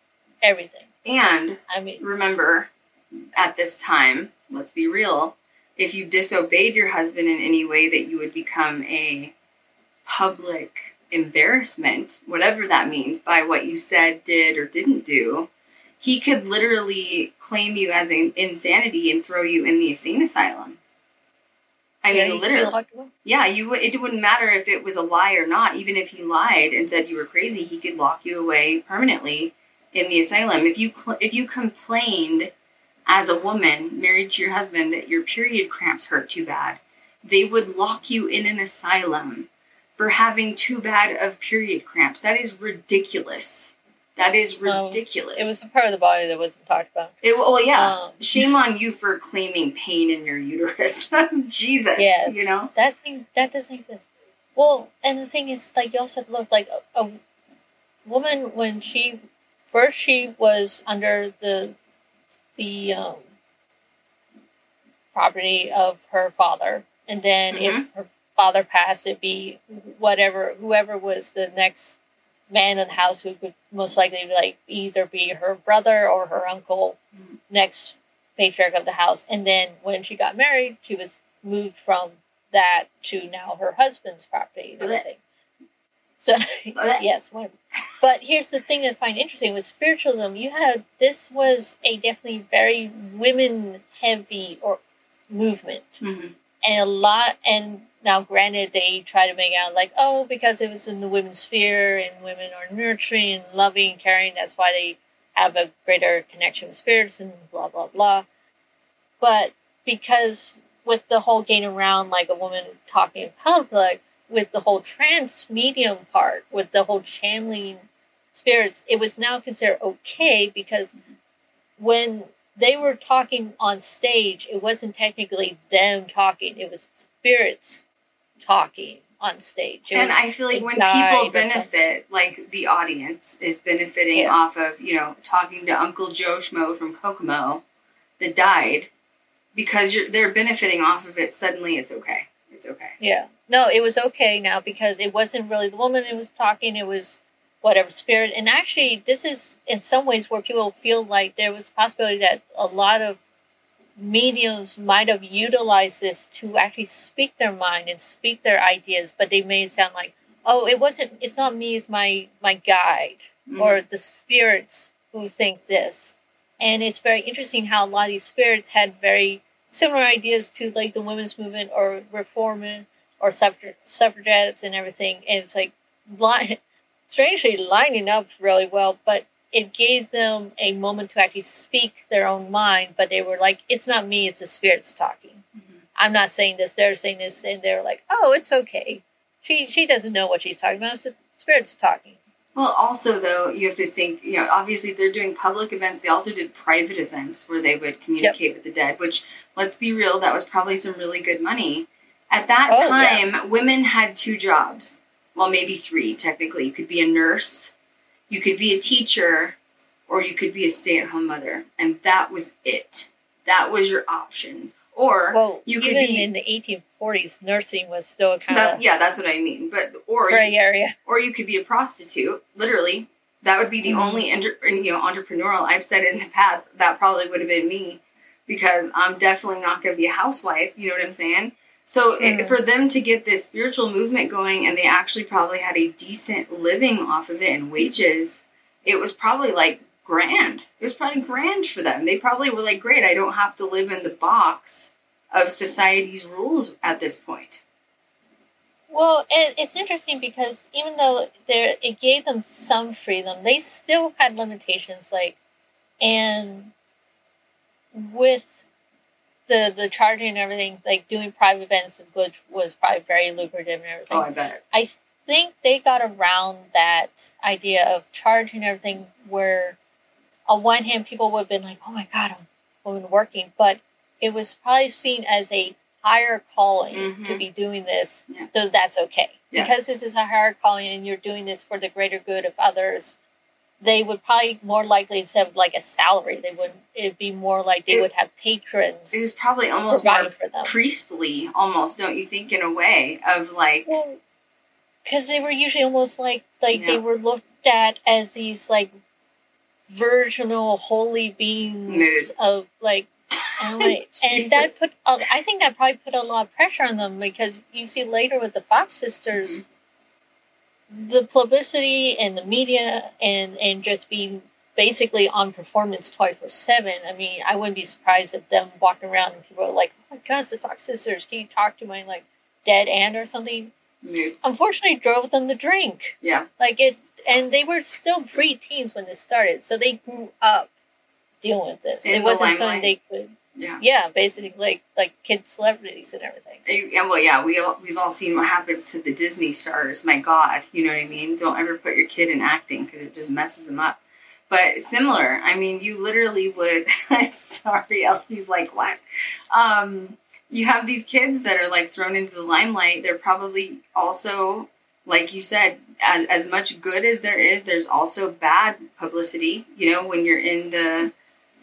everything. and I mean, remember, at this time, let's be real. If you disobeyed your husband in any way, that you would become a public embarrassment, whatever that means, by what you said, did, or didn't do. He could literally claim you as an insanity and throw you in the insane asylum. I yeah, mean, you could be literally. Yeah, you. It wouldn't matter if it was a lie or not. Even if he lied and said you were crazy, he could lock you away permanently in the asylum. If you cl- if you complained as a woman married to your husband that your period cramps hurt too bad, they would lock you in an asylum for having too bad of period cramps. That is ridiculous. That is ridiculous. It was the part of the body that wasn't talked about. It, well, yeah. Um, Shame on you for claiming pain in your uterus. Jesus. Yeah. You know. That thing that doesn't exist. Well, and the thing is, like you also look like a, a woman when she first she was under the the um, property of her father, and then Mhm. if her father passed, it'd be whatever whoever was the next man in the house who would most likely be like either be her brother or her uncle, Mhm. next patriarch of the house. And then when she got married, she was moved from that to now her husband's property and everything. So yes, one. But here's the thing that I find interesting with spiritualism. You had this was a definitely very women heavy or movement Mm-hmm. and a lot and now granted they try to make out like oh because it was in the women's sphere and women are nurturing loving caring that's why they have a greater connection with spirits and blah blah blah. But because with the whole getting around like a woman talking in public with the whole trance medium part with the whole channeling spirits it was now considered okay because when they were talking on stage, it wasn't technically them talking; it was spirits talking on stage. It and I feel like when people benefit, like the audience is benefiting Yeah. off of, you know, talking to Uncle Joe Schmo from Kokomo that died, because you're they're benefiting off of it. Suddenly, it's okay. It's okay. Yeah. No, it was okay now because it wasn't really the woman who was talking, it was whatever spirit. And actually, this is in some ways where people feel like there was a possibility that a lot of mediums might have utilized this to actually speak their mind and speak their ideas, but they made it sound like, oh, it wasn't, it's not me, it's my, my guide Mhm. or the spirits who think this. And it's very interesting how a lot of these spirits had very similar ideas to like the women's movement or reform or suffra- suffragettes and everything. And it's like li- strangely lining up really well, but it gave them a moment to actually speak their own mind. But they were like, it's not me, it's the spirits talking. Mhm. I'm not saying this, they're saying this, and they're like, oh, it's okay. She she doesn't know what she's talking about. It's the spirits talking. Well, also though, you have to think. You know, obviously, they're doing public events, they also did private events where they would communicate with the dead. Which, let's be real, that was probably some really good money. At that Oh, time, women had two jobs. Well, maybe three technically. You could be a nurse, you could be a teacher, or you could be a stay-at-home mother, and that was it. That was your options. Or Well, you could even be. in the 1840s, nursing was still kind that's of yeah, that's what I mean. But or gray you, area. or you could be a prostitute. Literally, that would be the Mhm. only entre- you know entrepreneurial. I've said in the past. That probably would have been me. because I'm definitely not going to be a housewife. You know what I'm saying? So it, Mhm. for them to get this spiritual movement going, and they actually probably had a decent living off of it and wages, it was probably like grand. It was probably grand for them. They probably were like, great, I don't have to live in the box of society's rules at this point. Well, it, it's interesting because even though there it gave them some freedom, they still had limitations. Like, and with the the charging and everything, like doing private events, which was probably very lucrative and everything. Oh, I bet. I think they got around that idea of charging and everything where on one hand people would have been like, Oh my god, I'm, I'm working but it was probably seen as a higher calling to Mhm. be doing this. Yeah. So that's okay. Yeah. Because this is a higher calling and you're doing this for the greater good of others, they would probably more likely instead of like a salary, they would it'd be more like they It- would have patrons It was probably almost more for them. priestly, almost, don't you think, in a way, of like, Well, because they were usually almost like like they were looked at as these like virginal holy beings Mood. of like, and, like and that put uh, I think that probably put a lot of pressure on them because you see later with the Fox sisters, the publicity and the media and and just being basically on performance twenty four seven. I mean, I wouldn't be surprised if them walking around and people are like, "Oh my God, the Fox sisters! Can you talk to my like dead aunt or something?" mood. unfortunately drove them to drink. Yeah. Like it, and they were still pre-teens when this started, so they grew up dealing with this. In it wasn't something they could, Yeah. yeah, basically like like kid celebrities and everything. And well, yeah, we all, we've all seen what happens to the Disney stars. My God, you know what I mean? Don't ever put your kid in acting because it just messes them up. But similar, I mean, you literally would. sorry, Elfie's like, what? Um, you have these kids that are like thrown into the limelight. They're probably also, like you said, as, as much good as there is, there's also bad publicity. You know, when you're in the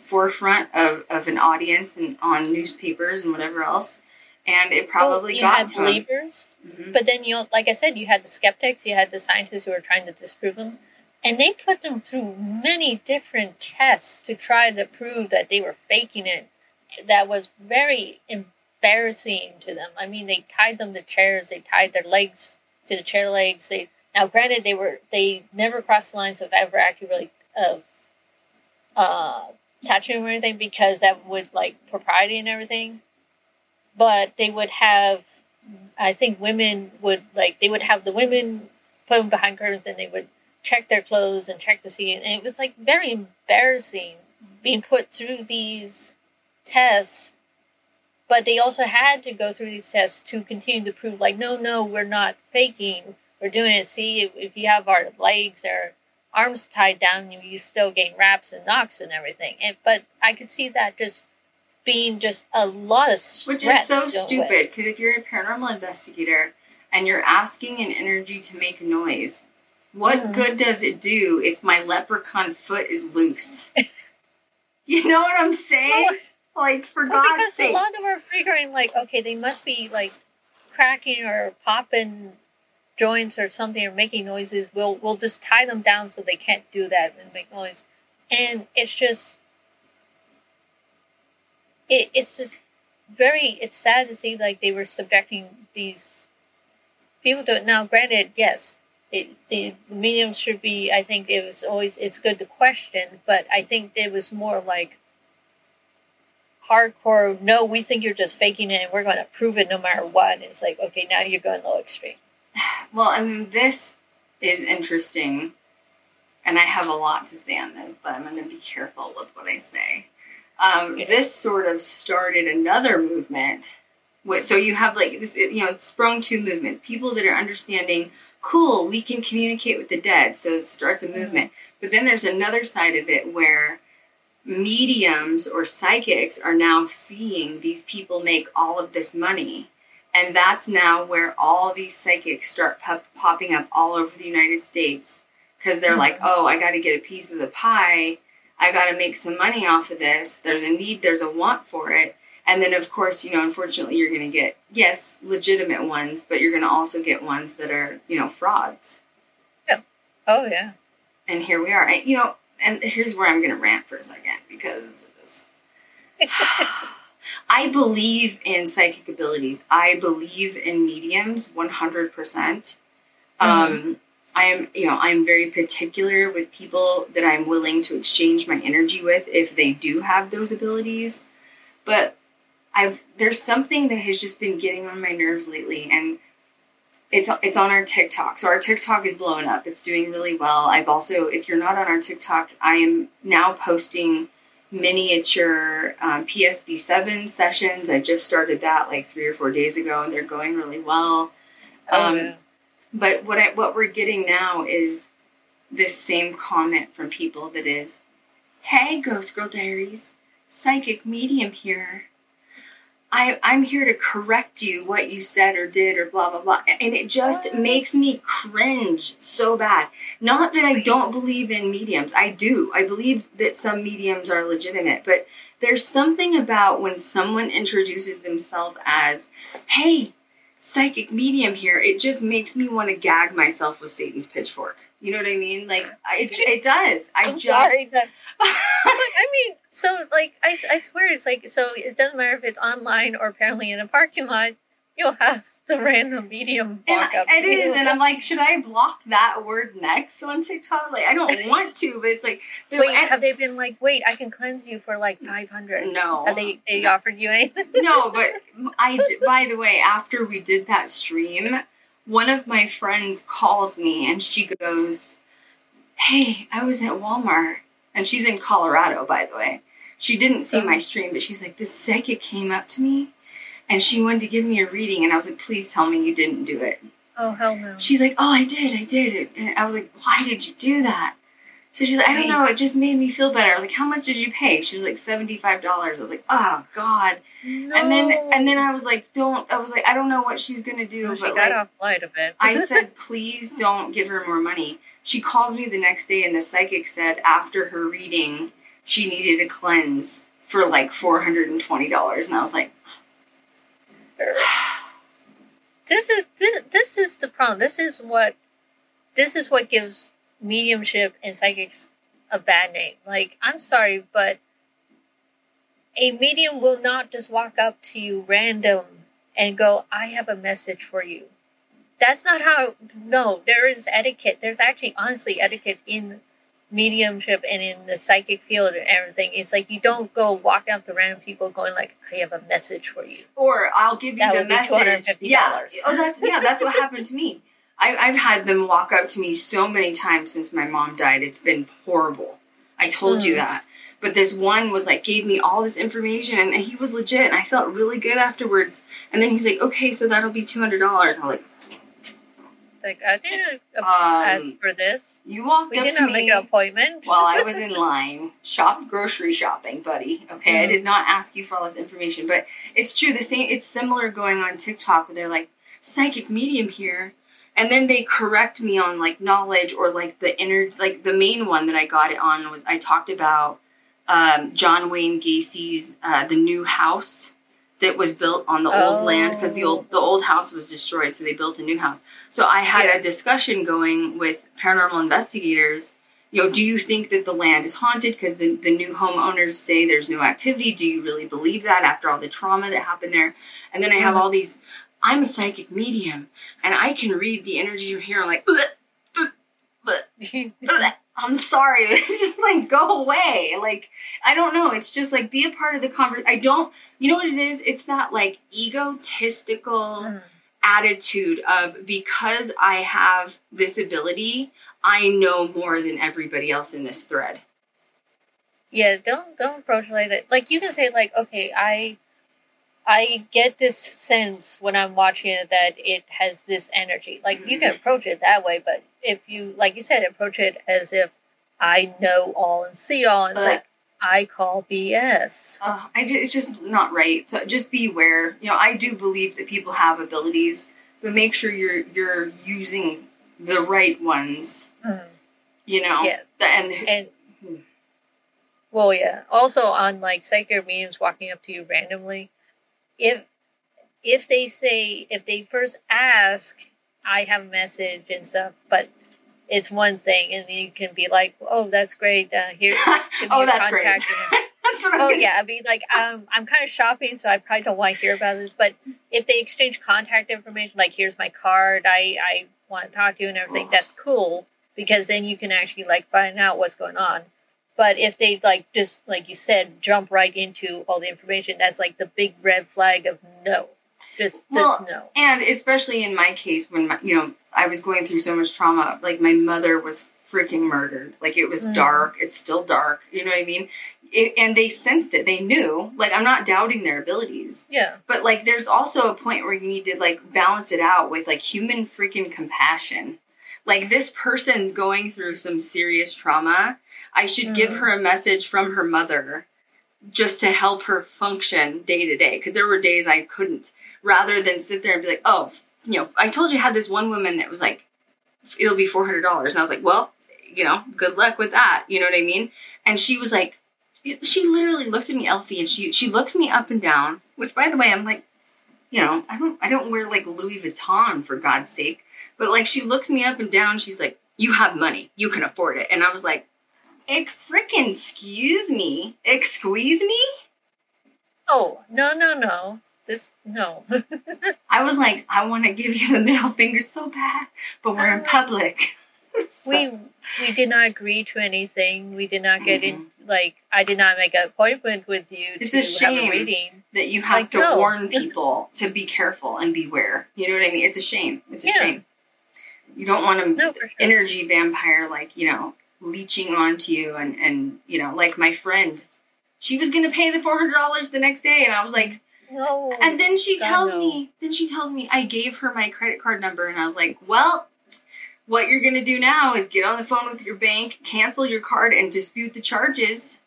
forefront of, of an audience and on newspapers and whatever else. And it probably Well, got to believers, Mhm. but then you, like I said, you had the skeptics, you had the scientists who were trying to disprove them, and they put them through many different tests to try to prove that they were faking it. That was very embarrassing to them. I mean, they tied them to chairs, they tied their legs to the chair legs. They now, granted, they were they never crossed the lines of ever actually really of uh, touching or anything because that would like propriety and everything. But they would have, I think, women would like they would have the women put them behind curtains and they would check their clothes and check to see, and it was like very embarrassing being put through these tests. But they also had to go through these tests to continue to prove, like, no, no, we're not faking. We're doing it. See, if, if you have our legs or arms tied down, you, you still gain raps and knocks and everything. And but I could see that just being just a lot of stress. Which is so stupid because if you're a paranormal investigator and you're asking an energy to make noise, what Mhm. good does it do if my leprechaun foot is loose? you know what I'm saying? Well, like, for Well, God's because sake. a lot of them are figuring like, okay, they must be like cracking or popping joints or something or making noises. We'll we'll just tie them down so they can't do that and make noise. And it's just it, it's just very it's sad to see like they were subjecting these people to it. Now granted, yes, it, the medium should be I think it was always it's good to question, but I think it was more like hardcore no we think you're just faking it and we're going to prove it no matter what and it's like okay now you're going a little extreme Well, and this is interesting, and I have a lot to say on this, but I'm going to be careful with what I say. Um, Yeah. This sort of started another movement. So you have like this, you know, it's sprung two movements. People that are understanding, cool, we can communicate with the dead. So it starts a movement. But then there's another side of it where mediums or psychics are now seeing these people make all of this money and that's now where all these psychics start pop- popping up all over the United States because they're hmm. like, oh, I got to get a piece of the pie. I got to make some money off of this. There's a need, there's a want for it. And then, of course, you know, unfortunately, you're going to get, yes, legitimate ones, but you're going to also get ones that are, you know, frauds. Yeah. oh yeah And here we are. You know, and here's where I'm going to rant for a second because it's, I believe in psychic abilities. I believe in mediums 100%. Um, I am, you know, I'm very particular with people that I'm willing to exchange my energy with if they do have those abilities. But I've there's something that has just been getting on my nerves lately, and it's it's on our TikTok. So our TikTok is blowing up. It's doing really well. I've also, if you're not on our TikTok, I am now posting miniature um, PSB7 sessions. I just started that like three or four days ago, and they're going really well. Oh, Um, yeah. But what I, what we're getting now is this same comment from people that is, "Hey, Ghost Girl Diaries, psychic medium here. I I'm here to correct you what you said or did or blah blah blah." And it just makes me cringe so bad. Not that I don't believe in mediums. I do. I believe that some mediums are legitimate, but there's something about when someone introduces themselves as, "Hey, psychic medium here, it just makes me want to gag myself with Satan's pitchfork. You know what I mean? Like I, it, it does. I I'm just sorry. But I mean, so like I, I swear it's like so it doesn't matter if it's online or apparently in a parking lot. You'll have the random medium and walk I- up. it is, and I'm like, should I block that word next on TikTok? Like, I don't want to, but it's like, Wait, and- have they been like, wait, I can cleanse you for like five hundred? no, Have they they offered you anything? no, but I. By the way, after we did that stream, one of my friends calls me and she goes, "Hey, I was at Walmart, and she's in Colorado, by the way. She didn't see my oh. stream, but she's like, this psychic came up to me, and she wanted to give me a reading, and I was like, please tell me you didn't do it. Oh hell no! She's like, oh, I did, I did it, and I was like, why did you do that? So she's like, I don't know, it just made me feel better. I was like, how much did you pay? She was like, seventy five dollars. I was like, oh God. No. And then and then I was like, don't. I was like, I don't know what she's gonna do, Oh, she but got like, off light a bit. I said, please don't give her more money. She calls me the next day, and the psychic said after her reading, she needed a cleanse for like four hundred and twenty dollars, and I was like, this is this, this is the problem. This is what this is what gives mediumship and psychics a bad name. Like, I'm sorry, but a medium will not just walk up to you random and go, "I have a message for you." That's not how. No, there is etiquette. There's actually, honestly, etiquette in mediumship and in the psychic field and everything. It's like you don't go walk up to random people going like, "I have a message for you." or I'll give you That the message. Yeah. Oh, that's yeah. That's what happened to me. I, I've had them walk up to me so many times since my mom died. It's been horrible. I told you Mm. that. But this one was like gave me all this information, and he was legit, and I felt really good afterwards. And then he's like, "Okay, so that'll be two hundred dollars." I'm like, Like, I didn't uh, Um, ask for this. "You walked We up to me." make an appointment. while I was in line, shop grocery shopping, buddy. Okay, I Mhm. did not ask you for all this information, but it's true. The same. It's similar going on TikTok where they're like psychic medium here, and then they correct me on like knowledge or like the inner like the main one that I got it on was I talked about um, John Wayne Gacy's uh, the new house that was built on the old land because the old the old house was destroyed, so they built a new house. So I had Yeah. a discussion going with paranormal investigators. You know, do you think that the land is haunted because the, the new homeowners say there's no activity? Do you really believe that after all the trauma that happened there? And then I have Mhm. all these. I'm a psychic medium, and I can read the energy you're here. I'm like, "Ugh, ugh, I'm sorry. Just like go away. Like I don't know. It's just like be a part of the conversation. I don't. You know what it is? It's that like egotistical Mm. attitude of because I have this ability, I know more than everybody else in this thread. yeah, don't don't approach like that. Like you can say like, okay, I I get this sense when I'm watching it that it has this energy. Like you can approach it that way, but if you like you said, approach it as if I know all and see all. It's But- like I call BS. Uh, I ju- it's just not right. So just beware. You know, I do believe that people have abilities, but make sure you're you're using the right ones. Mm. You know, Yeah. and And Hmm. well, yeah. Also, on like psychic mediums walking up to you randomly, if if they say if they first ask, I have a message and stuff, but it's one thing, and you can be like, "Oh, that's great. Uh, here, oh, that's great. That's what I'm Oh gonna yeah, I mean, like, um, I'm kind of shopping, so I probably don't want to hear about this. But if they exchange contact information, like, here's my card, I I want to talk to you and everything, that's cool because then you can actually like find out what's going on. But if they like just like you said, jump right into all the information, that's like the big red flag of no, just Well, just no. And especially in my case, when my, you know I was going through so much trauma, like my mother was freaking murdered. Like it was Mm. dark. It's still dark. You know what I mean? It, and they sensed it. They knew. Like I'm not doubting their abilities, Yeah, but like there's also a point where you need to like balance it out with like human freaking compassion. Like this person's going through some serious trauma. I should give Mhm. her a message from her mother just to help her function day to day because there were days I couldn't rather than sit there and be like, oh, you know, I told you I had this one woman that was like, it'll be $400. And I was like, well, you know, good luck with that. You know what I mean? And she was like, she literally looked at me, Elfie, and she, she looks me up and down, which by the way, I'm like, you know, I don't, I don't wear like Louis Vuitton for God's sake. But like, she looks me up and down. She's like, you have money. You can afford it. And I was like, Ex- freaking excuse me. Excuse me? Oh no no no! This no. I was like, I want to give you the middle finger so bad, but we're in Uh, public. So- we we did not agree to anything. We did not get in. Mhm. Like I did not make an appointment with you It's to a shame. a that you have Like, to no. warn people to be careful and beware. You know what I mean? It's a shame. It's a Yeah. shame. You don't want to No, sure. energy vampire like you know leeching onto you and and you know like my friend. She was gonna pay the four hundred dollars the next day, and I was like, no. And then she God, tells no. me, then she tells me I gave her my credit card number, and I was like, well, what you're gonna do now is get on the phone with your bank, cancel your card, and dispute the charges.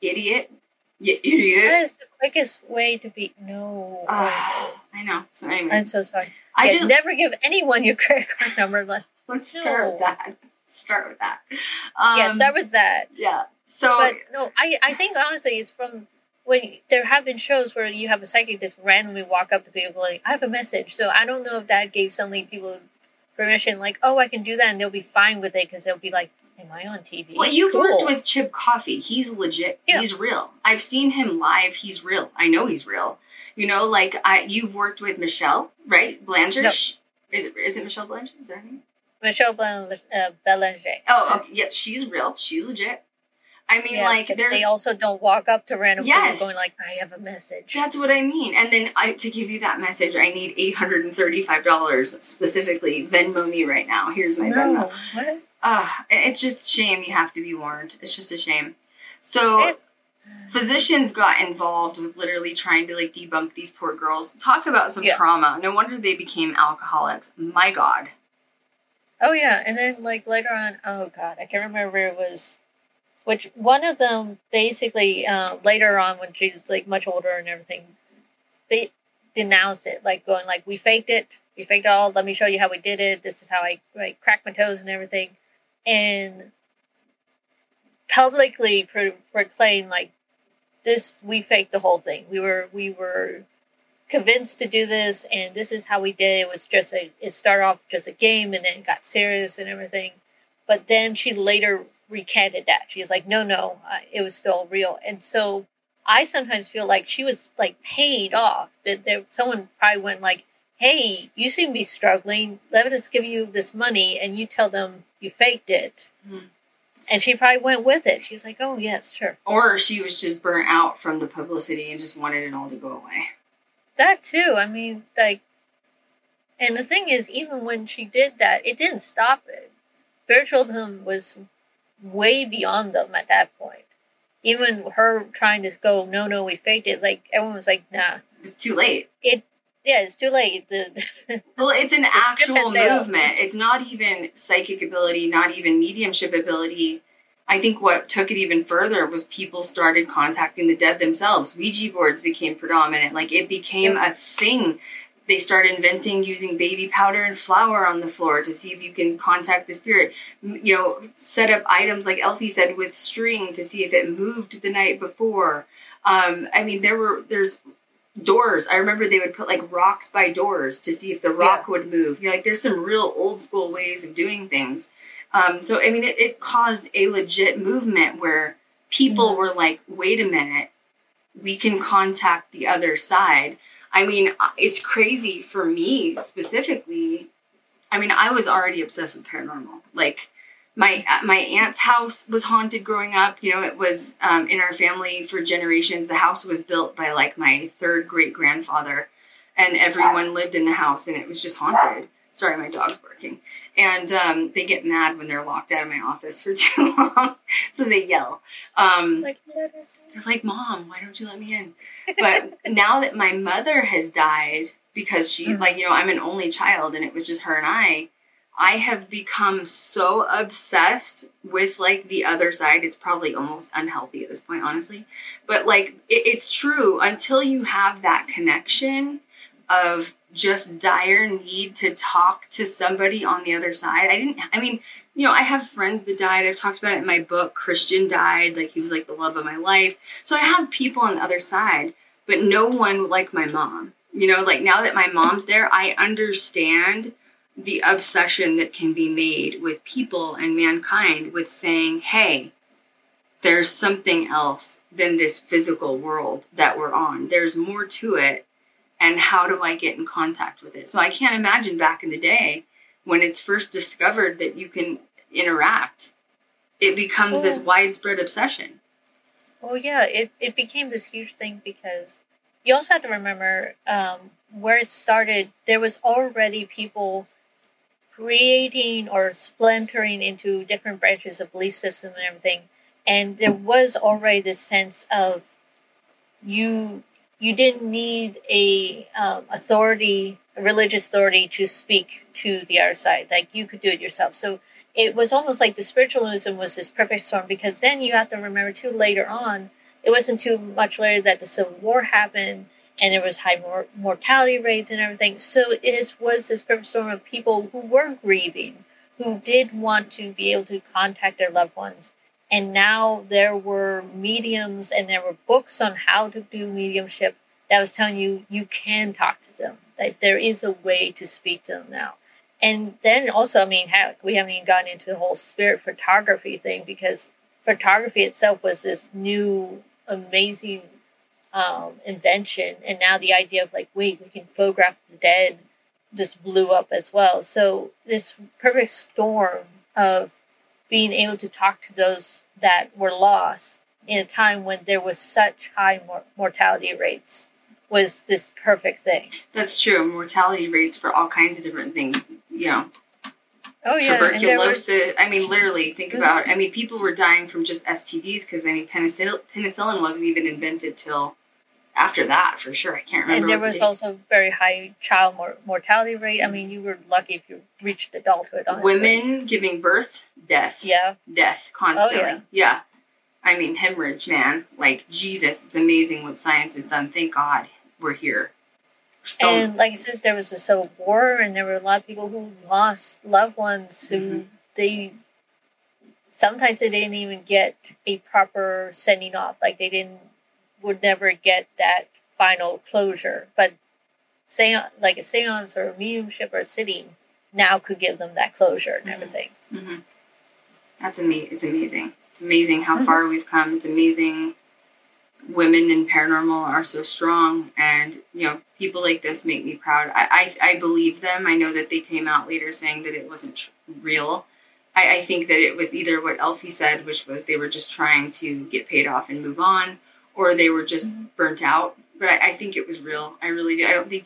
Idiot. You idiot. that is the quickest way to be. No. Ah, I know. So anyway, I'm so sorry. I yeah, do. never give anyone your credit card number. Like, let's start with that. Start with that. Um, yeah, start with that. Yeah. So But no, I I think honestly it's from when there have been shows where you have a psychic just randomly walk up to people like I have a message. So I don't know if that gave suddenly people permission like oh I can do that and they'll be fine with it because they'll be like am I on TV? Well, you've Cool. worked with Chip Coffey. He's legit. Yeah. He's real. I've seen him live. He's real. I know he's real. You know, like I, you've worked with Michelle, right? No. Is it is it Michelle Belanger? Is that her name? Michelle Bel- uh, Belanger. Oh, okay. yeah. She's real. She's legit. I mean, Yeah, like they also don't walk up to random Yes. people going like I have a message. That's what I mean. And then I, to give you that message, I need eight hundred and thirty-five dollars specifically. Venmo me right now. Here's my Venmo. what? Ah, it's just shame. You have to be warned. It's just a shame. So. It's- physicians got involved with literally trying to like debunk these poor girls talk about some Yeah. trauma no wonder they became alcoholics my god Oh yeah, and then like later on, oh god, I can't remember where it was which one of them basically uh, later on when she was like much older and everything, they denounced it, like going like we faked it, we faked it all. Let me show you how we did it. This is how I like cracked my toes and everything, and publicly pro- proclaimed like this we faked the whole thing. We were we were convinced to do this and this is how we did it. it was just a it started off just a game and then it got serious and everything. But then she later recanted that. She's like no no uh, it was still real. And so i sometimes feel like she was like paid off. That there someone probably went like hey you seem to be struggling. Let us give you this money and you tell them you faked it. Mhm. and she probably went with it. She's like oh yes sure. Or she was just burnt out from the publicity and just wanted it all to go away That too. I mean, like, and the thing is, even when she did that, it didn't stop it. Spiritualism was way beyond them at that point. Even her trying to go, no, no, we faked it. Like everyone was like, nah, it's too late It yeah, it's too late. The, well it's an actual movement it's not even psychic ability not even mediumship ability i think what took it even further was people started contacting the dead themselves ouija boards became predominant like it became a thing they started inventing using baby powder and flour on the floor to see if you can contact the spirit. You know, set up items like Elfie said with string to see if it moved the night before. Um, I mean, there were there's doors. I remember they would put like rocks by doors to see if the rock would move. You know, like there's some real old school ways of doing things. Um, so I mean, it, it caused a legit movement where people Mhm. were like, wait a minute, we can contact the other side. I mean, it's crazy for me specifically. I mean, I was already obsessed with paranormal. Like, my my aunt's house was haunted growing up. You know, it was um, in our family for generations. The house was built by like my third great grandfather, and everyone lived in the house, and it was just haunted. Sorry, my dog's barking, and um, they get mad when they're locked out of my office for too long, so they yell. Um, Like, let us in. they're like, Mom, why don't you let me in? But now that my mother has died, because she, Mhm. like, you know, I'm an only child and it was just her and I, I have become so obsessed with like the other side. It's probably almost unhealthy at this point, honestly. But like, it, it's true until you have that connection of just dire need to talk to somebody on the other side. I didn't, I mean, you know, I have friends that died. I've talked about it in my book. Christian died. Like, he was like the love of my life. So I have people on the other side, but no one like my mom. You know, like now that my mom's there, I understand the obsession that can be made with people and mankind with saying, hey, there's something else than this physical world that we're on. There's more to it. And how do I get in contact with it? So I can't imagine back in the day when it's first discovered that you can interact, it becomes this Oh. widespread obsession. Well, yeah, it, it became this huge thing because you also have to remember um, where it started. There was already people creating or splintering into different branches of belief system and everything, and there was already this sense of you you didn't need a um, authority, a religious authority, to speak to the other side. Like you could do it yourself. So it was almost like the spiritualism was this perfect storm because then you have to remember too later on it wasn't too much later that the civil war happened and there was high mor- mortality rates and everything so it was this perfect storm of people who were grieving who did want to be able to contact their loved ones and now there were mediums and there were books on how to do mediumship that was telling you you can talk to them that there is a way to speak to them now and then also, I mean, heck, we haven't even gotten into the whole spirit photography thing because photography itself was this new, amazing um, invention. And now the idea of like, wait, we can photograph the dead just blew up as well. So this perfect storm of being able to talk to those that were lost in a time when there was such high mor- mortality rates was this perfect thing. That's true. Mortality rates for all kinds of different things. You know, Oh yeah, there were- tuberculosis. I mean, literally, think mm-hmm. about. I mean, people were dying from just STDs because I mean, penicillin, penicillin wasn't even invented till after that, for sure. I can't remember. and there was the also very high child mor- mortality rate. I mean, you were lucky if you reached adulthood. Honestly. women giving birth, death, yeah, death constantly. Oh, yeah. yeah. I mean, hemorrhage, man. Like Jesus, it's amazing what science has done. Thank God we're here. Still. and like I said, there was a civil war, and there were a lot of people who lost loved ones who Mhm. they sometimes they didn't even get a proper sending off. Like they didn't would never get that final closure, but say like a seance or a mediumship or a sitting now could give them that closure and Mhm. everything. hmm That's amazing. It's amazing. It's amazing how Mhm. far we've come. It's amazing. Women in paranormal are so strong, and you know, people like this make me proud. I I, I believe them. I know that they came out later saying that it wasn't tr- real. I, I think that it was either what Elfie said, which was they were just trying to get paid off and move on, or they were just Mhm. burnt out. But I, I think it was real. I really do. I don't think,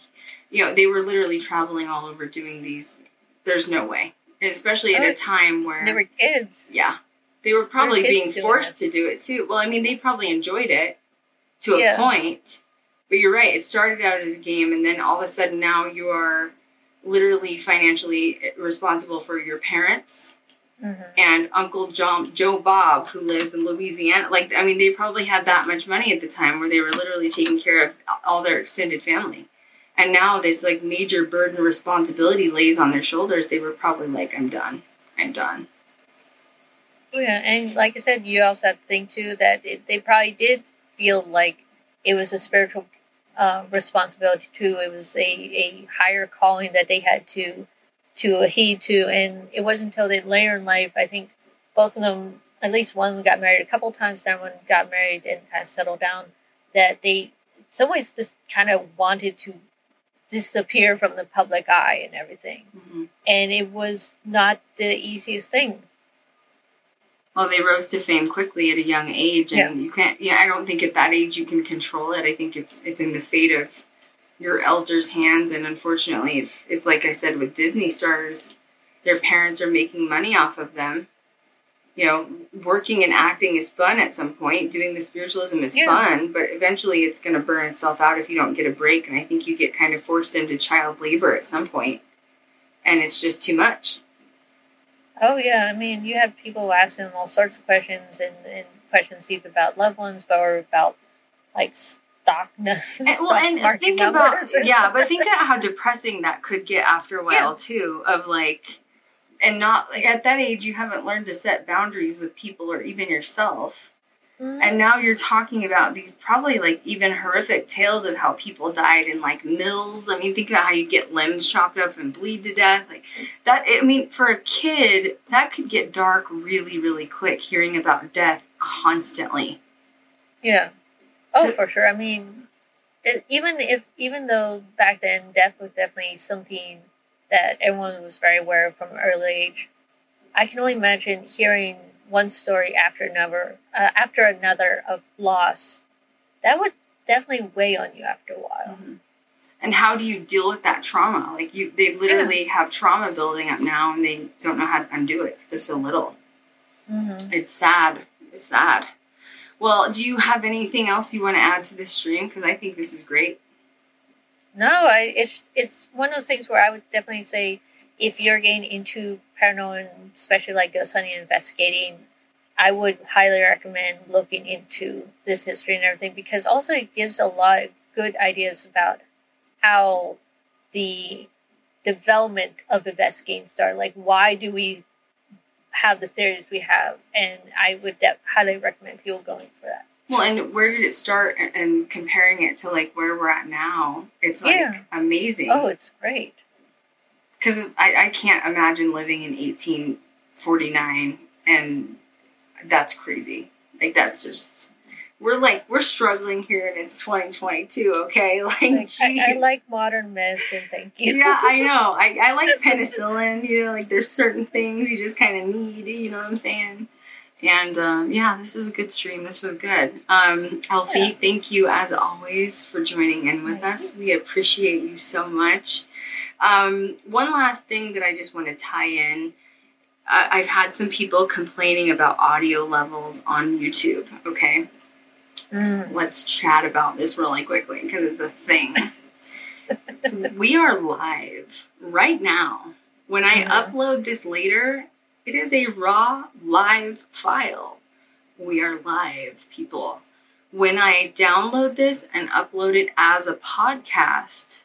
you know, they were literally traveling all over doing these. There's no way, especially at Oh, a time where They were kids. yeah. They were probably being forced to do it too. Well, I mean, they probably enjoyed it to a Yeah. point. But you're right. It started out as a game, and then all of a sudden now you are literally financially responsible for your parents hmm and Uncle John, Joe Bob, who lives in Louisiana. Like, I mean, they probably had that much money at the time where they were literally taking care of all their extended family. And now this like major burden responsibility lays on their shoulders. They were probably like, I'm done. I'm done. Oh yeah, and like I said, you also have to think too that it, they probably did feel like it was a spiritual uh, responsibility too. It was a, a higher calling that they had to to heed to, and it wasn't until they later in life, I think, both of them at least one got married a couple times, then one got married and kind of settled down. That they, in some ways, just kind of wanted to disappear from the public eye and everything. Mhm. And it was not the easiest thing. Well, they rose to fame quickly at a young age, and you can't. Yeah, I don't think at that age you can control it. I think it's it's in the fate of your elders' hands, and unfortunately, it's it's like I said with Disney stars, their parents are making money off of them. You know, working and acting is fun at some point. Doing the spiritualism is Yeah. fun, but eventually, it's going to burn itself out if you don't get a break. And I think you get kind of forced into child labor at some point, and it's just too much. Oh yeah, I mean, you had people asking them all sorts of questions, and, and questions either about loved ones, but or about like n- And, well, and think about yeah, but think about how depressing that could get after a while Yeah. too. Of like, and not like at that age you haven't learned to set boundaries with people or even yourself, Mhm. and now you're talking about these probably like even horrific tales of how people died in like mills. I mean, think about how you'd get limbs chopped up and bleed to death. Like that. I mean, for a kid, that could get dark really, really quick. Hearing about death constantly. Yeah. Oh, To- for sure. I mean, it, even if even though back then death was definitely something that everyone was very aware of from an early age, I can only imagine hearing one story after another, uh, after another of loss. That would definitely weigh on you after a while. and how do you deal with that trauma like you they literally have trauma building up now and they don't know how to undo it they're so little Mm-hmm. it's sad it's sad well do you have anything else you want to add to this stream because i think this is great No, I it's it's one of those things where I would definitely say if you're getting into paranormal especially like ghost hunting investigating, I would highly recommend looking into this history and everything because also it gives a lot of good ideas about how the development of investigating started. Like why do we have the series we have? And I would de- highly recommend people going for that. well and where did it start and- comparing it to like where we're at now it's like Yeah. amazing Oh, it's great. because I, I can't imagine living in 1849 and that's crazy like that's just we're like we're struggling here and it's 2022 okay? Like, Like, I, I like modern medicine. Thank you. yeah i know. I, I like penicillin you know like there's certain things you just kind of need you know what i'm saying? And um, yeah this is a good stream. This was good. Um, elfie Yeah. thank you as always for joining in with Thank us. we appreciate you so much. Um, one last thing that i just want to tie in. I I've had some people complaining about audio levels on YouTube. Okay, Mm. let's chat about this really quickly because it's a thing. we are live right now. When I Mhm. upload this later, it is a raw live file. We are live, people. When I download this and upload it as a podcast,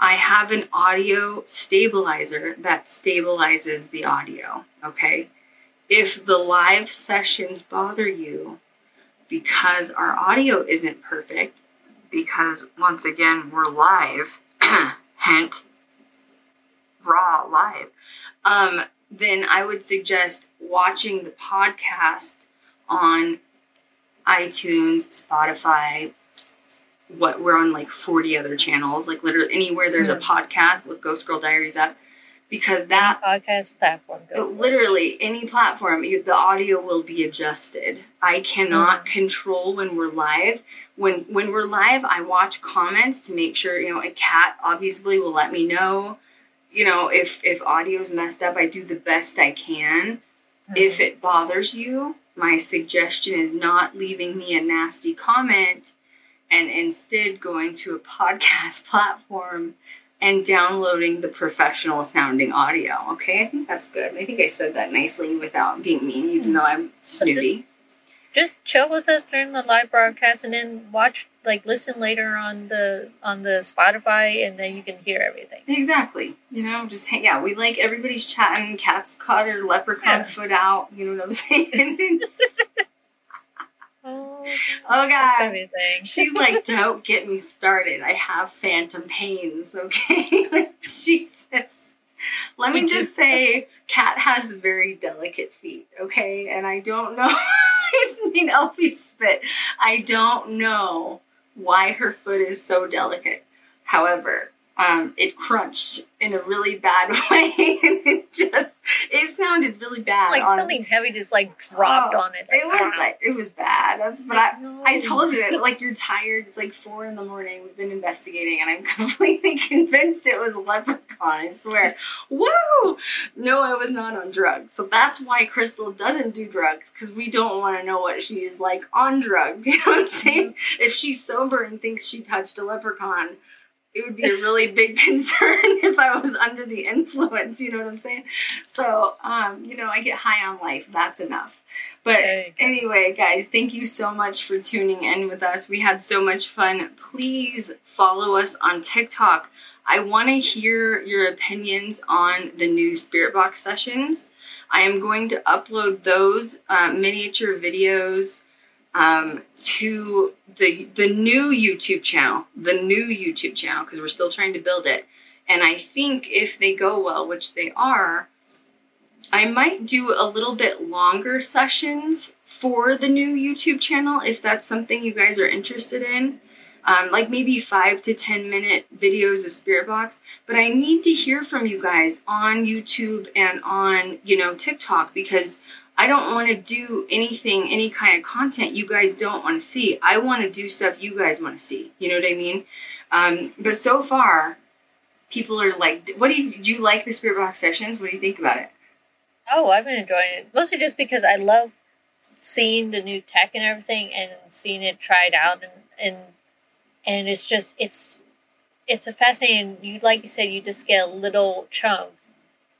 I have an audio stabilizer that stabilizes the audio. Okay. If the live sessions bother you because our audio isn't perfect, because once again, we're live, hint, raw live, um, then I would suggest watching the podcast on iTunes, Spotify, what we're on like 40 other channels, like literally anywhere there's a Mhm. podcast, look Ghost Girl Diaries up, because that podcast platform. it. literally any platform you, the audio will be adjusted i cannot mm-hmm. control when we're live when when we're live i watch comments to make sure you know a cat obviously will let me know you know if if audio's messed up i do the best i can if mm-hmm. it bothers you my suggestion is not leaving me a nasty comment and instead going to a podcast platform and downloading the professional sounding audio. Okay, I think that's good. I think I said that nicely without being mean, even though I'm snooty. just chill with us during the live broadcast and then watch like listen later on the on the spotify and then you can hear everything Exactly. You know, just hang out. We like everybody's chatting. Kat's caught her leprechaun Yeah. foot out. You know what I'm saying? Oh God. She's like, don't get me started. I have phantom pains, okay? like, Jesus. Let me just say, Kat has very delicate feet, okay? And I don't know. I mean, Elfie spit. I don't know why her foot is so delicate. However, um, it crunched in a really bad way, and it just it sounded really bad. like honestly. something heavy just like dropped Oh, on it. It was like it was bad. That's but I. no. I told you it. Like you're tired. It's like four in the morning. We've been investigating, and I'm completely convinced it was a leprechaun. I swear. Woo! No, I was not on drugs. So that's why Crystal doesn't do drugs because we don't want to know what she's like on drugs. You know what I'm saying? If she's sober and thinks she touched a leprechaun. It would be a really big concern if I was under the influence, you know what I'm saying? So, um, you know, I get high on life. That's enough. But There you go. Anyway, guys, thank you so much for tuning in with us. We had so much fun. Please follow us on TikTok. I want to hear your opinions on the new Spirit Box sessions. I am going to upload those uh, miniature videos um, to the the new YouTube channel, the new YouTube channel, because we're still trying to build it. And I think if they go well, which they are, I might do a little bit longer sessions for the new YouTube channel if that's something you guys are interested in. Um, like maybe five to 10 minute videos of Spirit Box. But I need to hear from you guys on YouTube and on, you know, TikTok because I don't want to do anything, any kind of content you guys don't want to see. I want to do stuff you guys want to see. You know what I mean? Um, but so far, people are like, what do you, do you like the Spirit Box sessions? What do you think about it? Oh, I've been enjoying it mostly just because I love seeing the new tech and everything, and seeing it tried out, and and and it's just it's it's a fascinating. You like you said, you just get a little chunk,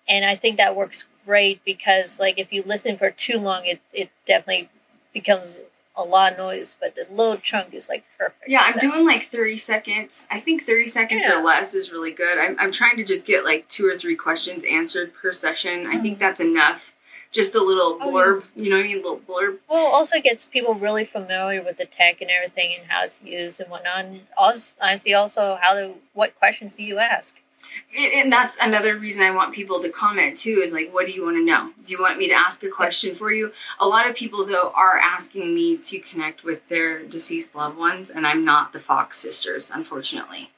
and I think that works great because like if you listen for too long, it it definitely becomes a lot of noise, but the little chunk is like perfect. Yeah, I'm So- doing like 30 seconds. I think 30 seconds Yeah. or less is really good. I'm, I'm trying to just get like two or three questions answered per session. I think mm. that's enough. Just a little Oh, blurb, you know what I mean? A little blurb. Well, also gets people really familiar with the tech and everything and how it's used and whatnot. And also, honestly, also how to, what questions do you ask? And, that's another reason I want people to comment too is like, what do you want to know? Do you want me to ask a question for you? A lot of people, though, are asking me to connect with their deceased loved ones, and I'm not the Fox sisters, unfortunately.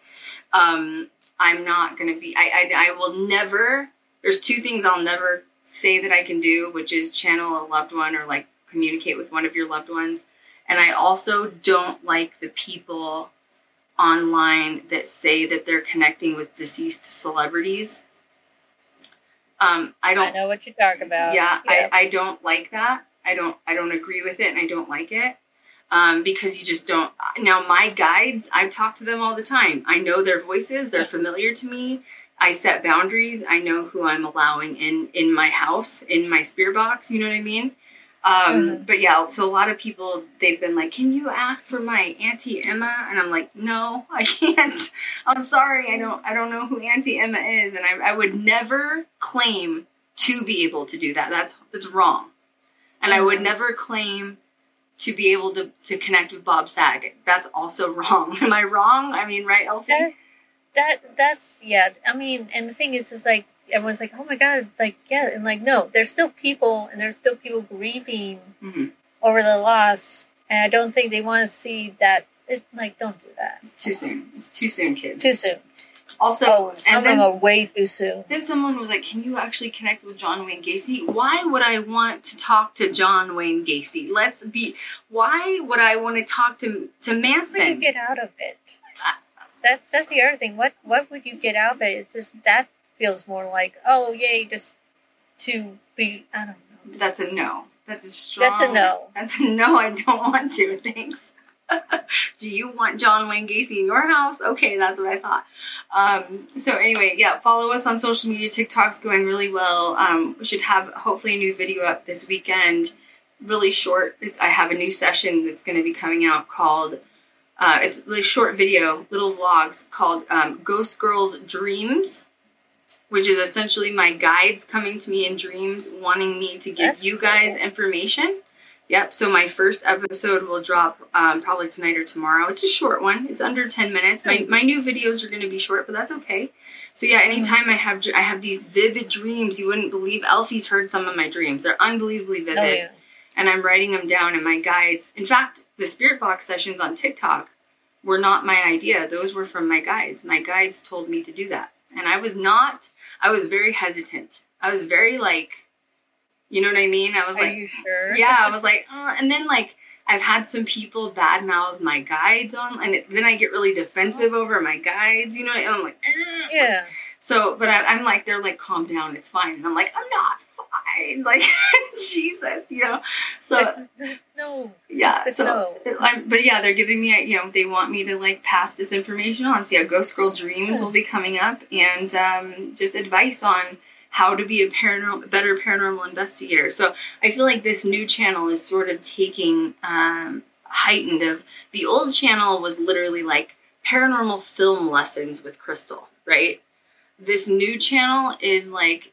Um, I'm not going to be, I, I, I will never, there's two things I'll never say that I can do, which is channel a loved one or like communicate with one of your loved ones. And I also don't like the people online that say that they're connecting with deceased celebrities. Um, I I don't. know what you talk about. yeah, I, I don't like that. I don't. I don't agree with it, and I don't like it. Um, because you just don't. Now, my guides, I talk to them all the time. I know their voices. They're familiar to me. I set boundaries. I know who I'm allowing in in my house, in my spirit box. You know what I mean? Um, Mhm. But yeah, so a lot of people they've been like, "Can you ask for my auntie Emma?" And I'm like, "No, I can't. I'm sorry. I don't. I don't know who Auntie Emma is, and I, I would never claim to be able to do that. That's that's wrong. And I would Mhm. never claim to be able to to connect with Bob Saget. That's also wrong. Am I wrong? I mean, right, Elfie? That, that that's yeah. I mean, and the thing is, is like everyone's like, oh my god, like yeah, and like no, there's still people, and there's still people grieving Mhm. over the loss, and I don't think they want to see that. It, like, don't do that It's too soon. It's too soon, kids. too soon. also, oh, and then way too soon. then someone was like, "Can you actually connect with John Wayne Gacy?" Why would I want to talk to John Wayne Gacy? Let's be. Why would I want to talk to to What would you Manson? get out of it? That's that's the other thing. What what would you get out of it? It's just that feels more like oh yay, just to be. I don't know. That's a no. That's a strong. That's a no. That's a no. I don't want to. Thanks. Do you want John Wayne Gacy in your house? Okay, that's what I thought. Um, so anyway, yeah, follow us on social media. TikTok's going really well. Um, we should have hopefully a new video up this weekend. Really short. It's, I have a new session that's going to be coming out called. Uh, it's a really short video, little vlogs called um, Ghost Girls Dreams, which is essentially my guides coming to me in dreams, wanting me to give That's you guys cool. information. Yep. So my first episode will drop um, probably tonight or tomorrow. It's a short one. It's under ten minutes. My my new videos are going to be short, but that's okay. So yeah, anytime I have I have these vivid dreams, you wouldn't believe. Elfie's heard some of my dreams. They're unbelievably vivid, Oh yeah. and I'm writing them down in my guides. In fact, the spirit box sessions on TikTok were not my idea. Those were from my guides. My guides told me to do that, and I was not. I was very hesitant. I was very like, you know what I mean. I was Are like, you sure? yeah, I was like, uh, and then like I've had some people badmouth my guides on, and it, then I get really defensive over my guides, you know. And I'm like, "Eh." Yeah. So, but I, I'm like, they're like, calm down, it's fine, and I'm like, I'm not fine, like Jesus, you know. So no. yeah, but so no. I'm, but yeah, they're giving me, you know, they want me to like pass this information on. So yeah, Ghost Girl Dreams Hmm. will be coming up, and um, just advice on how to be a paranormal, better paranormal investigator. So I feel like this new channel is sort of taking um, heightened. Of the old channel was literally like paranormal film lessons with Crystal, right? This new channel is like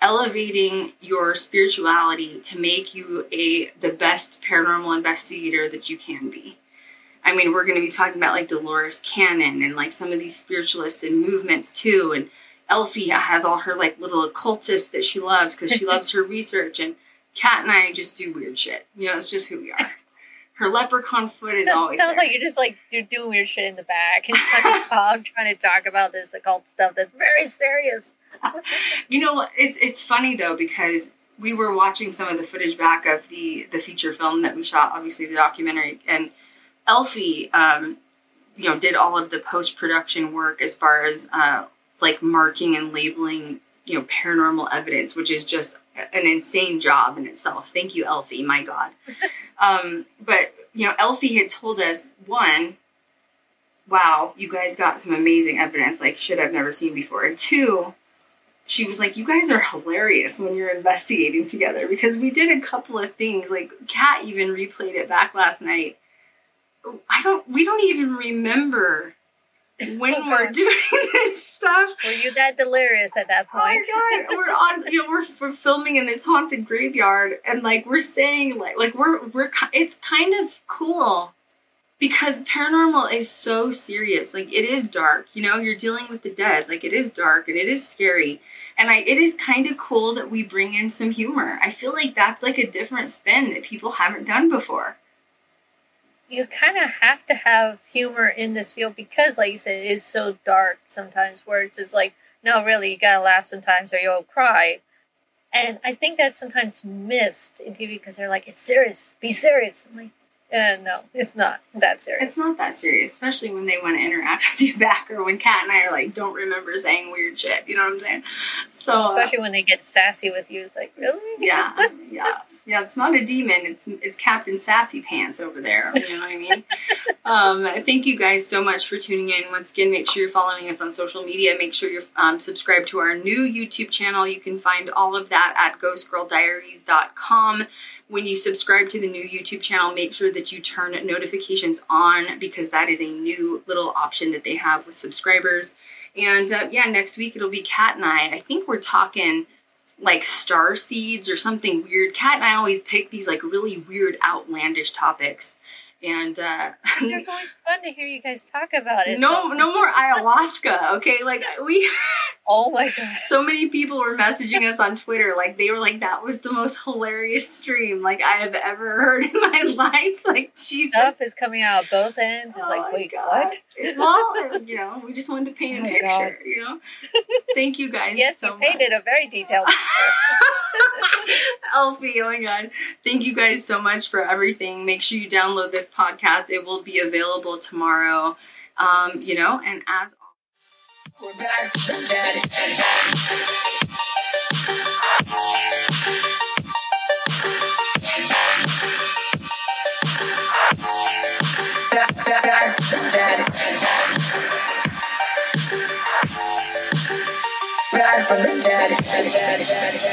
elevating your spirituality to make you a the best paranormal investigator that you can be. I mean, we're going to be talking about like Dolores Cannon and like some of these spiritualists and movements too. And Elfie has all her like little occultists that she loves because she loves her research. And Kat and I just do weird shit. You know, it's just who we are. Her leprechaun foot is That always sounds there. like you're just like you're doing weird shit in the back, and I'm, I'm trying to talk about this occult stuff that's very serious. You know, it's it's funny though because we were watching some of the footage back of the the feature film that we shot, obviously the documentary, and Elfie, um, you know, did all of the post production work as far as uh, like marking and labeling, you know, paranormal evidence, which is just an insane job in itself. Thank you, Elfie. My God. um, but you know, Elfie had told us one, wow, you guys got some amazing evidence, like shit I've never seen before, and two she was like, "You guys are hilarious when you're investigating together because we did a couple of things. Like Kat even replayed it back last night. I don't. We don't even remember when Oh, we're doing this stuff. Were you that delirious at that point? Oh my god, we're on. You know, we're, we're filming in this haunted graveyard, and like we're saying, like, like we're we're. It's kind of cool because paranormal is so serious. Like it is dark. You know, you're dealing with the dead. Like it is dark and it is scary. And I, it is kind of cool that we bring in some humor. I feel like that's like a different spin that people haven't done before. you kind of have to have humor in this field because, like you said, it is so dark sometimes. Where it's just like, no, really, you gotta laugh sometimes or you'll cry. And I think that's sometimes missed in TV because they're like, it's serious, be serious. I'm like, uh, no, it's not that serious. It's not that serious, especially when they want to interact with you back, or when Kat and I are like, don't remember saying weird shit. You know what I'm saying? So uh, Especially when they get sassy with you. It's like, really? yeah, yeah, yeah. It's not a demon. It's it's Captain Sassy Pants over there. You know what I mean? um, thank you guys so much for tuning in. Once again, make sure you're following us on social media. Make sure you're um, subscribed to our new YouTube channel. You can find all of that at ghostgirldiaries.com. When you subscribe to the new YouTube channel, make sure that you turn notifications on because that is a new little option that they have with subscribers. And uh, yeah, next week it'll be Kat and I. I think we're talking like star seeds or something weird. Kat and I always pick these like really weird, outlandish topics. And uh, It's always fun to hear you guys talk about it. no, no more ayahuasca. Okay, like we. Oh my god. so many people were messaging us on Twitter, like they were like, "That was the most hilarious stream like I have ever heard in my life." Like Jesus. Stuff is coming out both ends. It's Oh like, wait, God. what? well, you know, we just wanted to paint a Oh my picture. You know. Thank you guys. Yes, so you painted much. a very detailed picture. Elfie, oh my god. Thank you guys so much for everything. Make sure you download this podcast. It will be available tomorrow. Um, you know, and as. Back from the dead.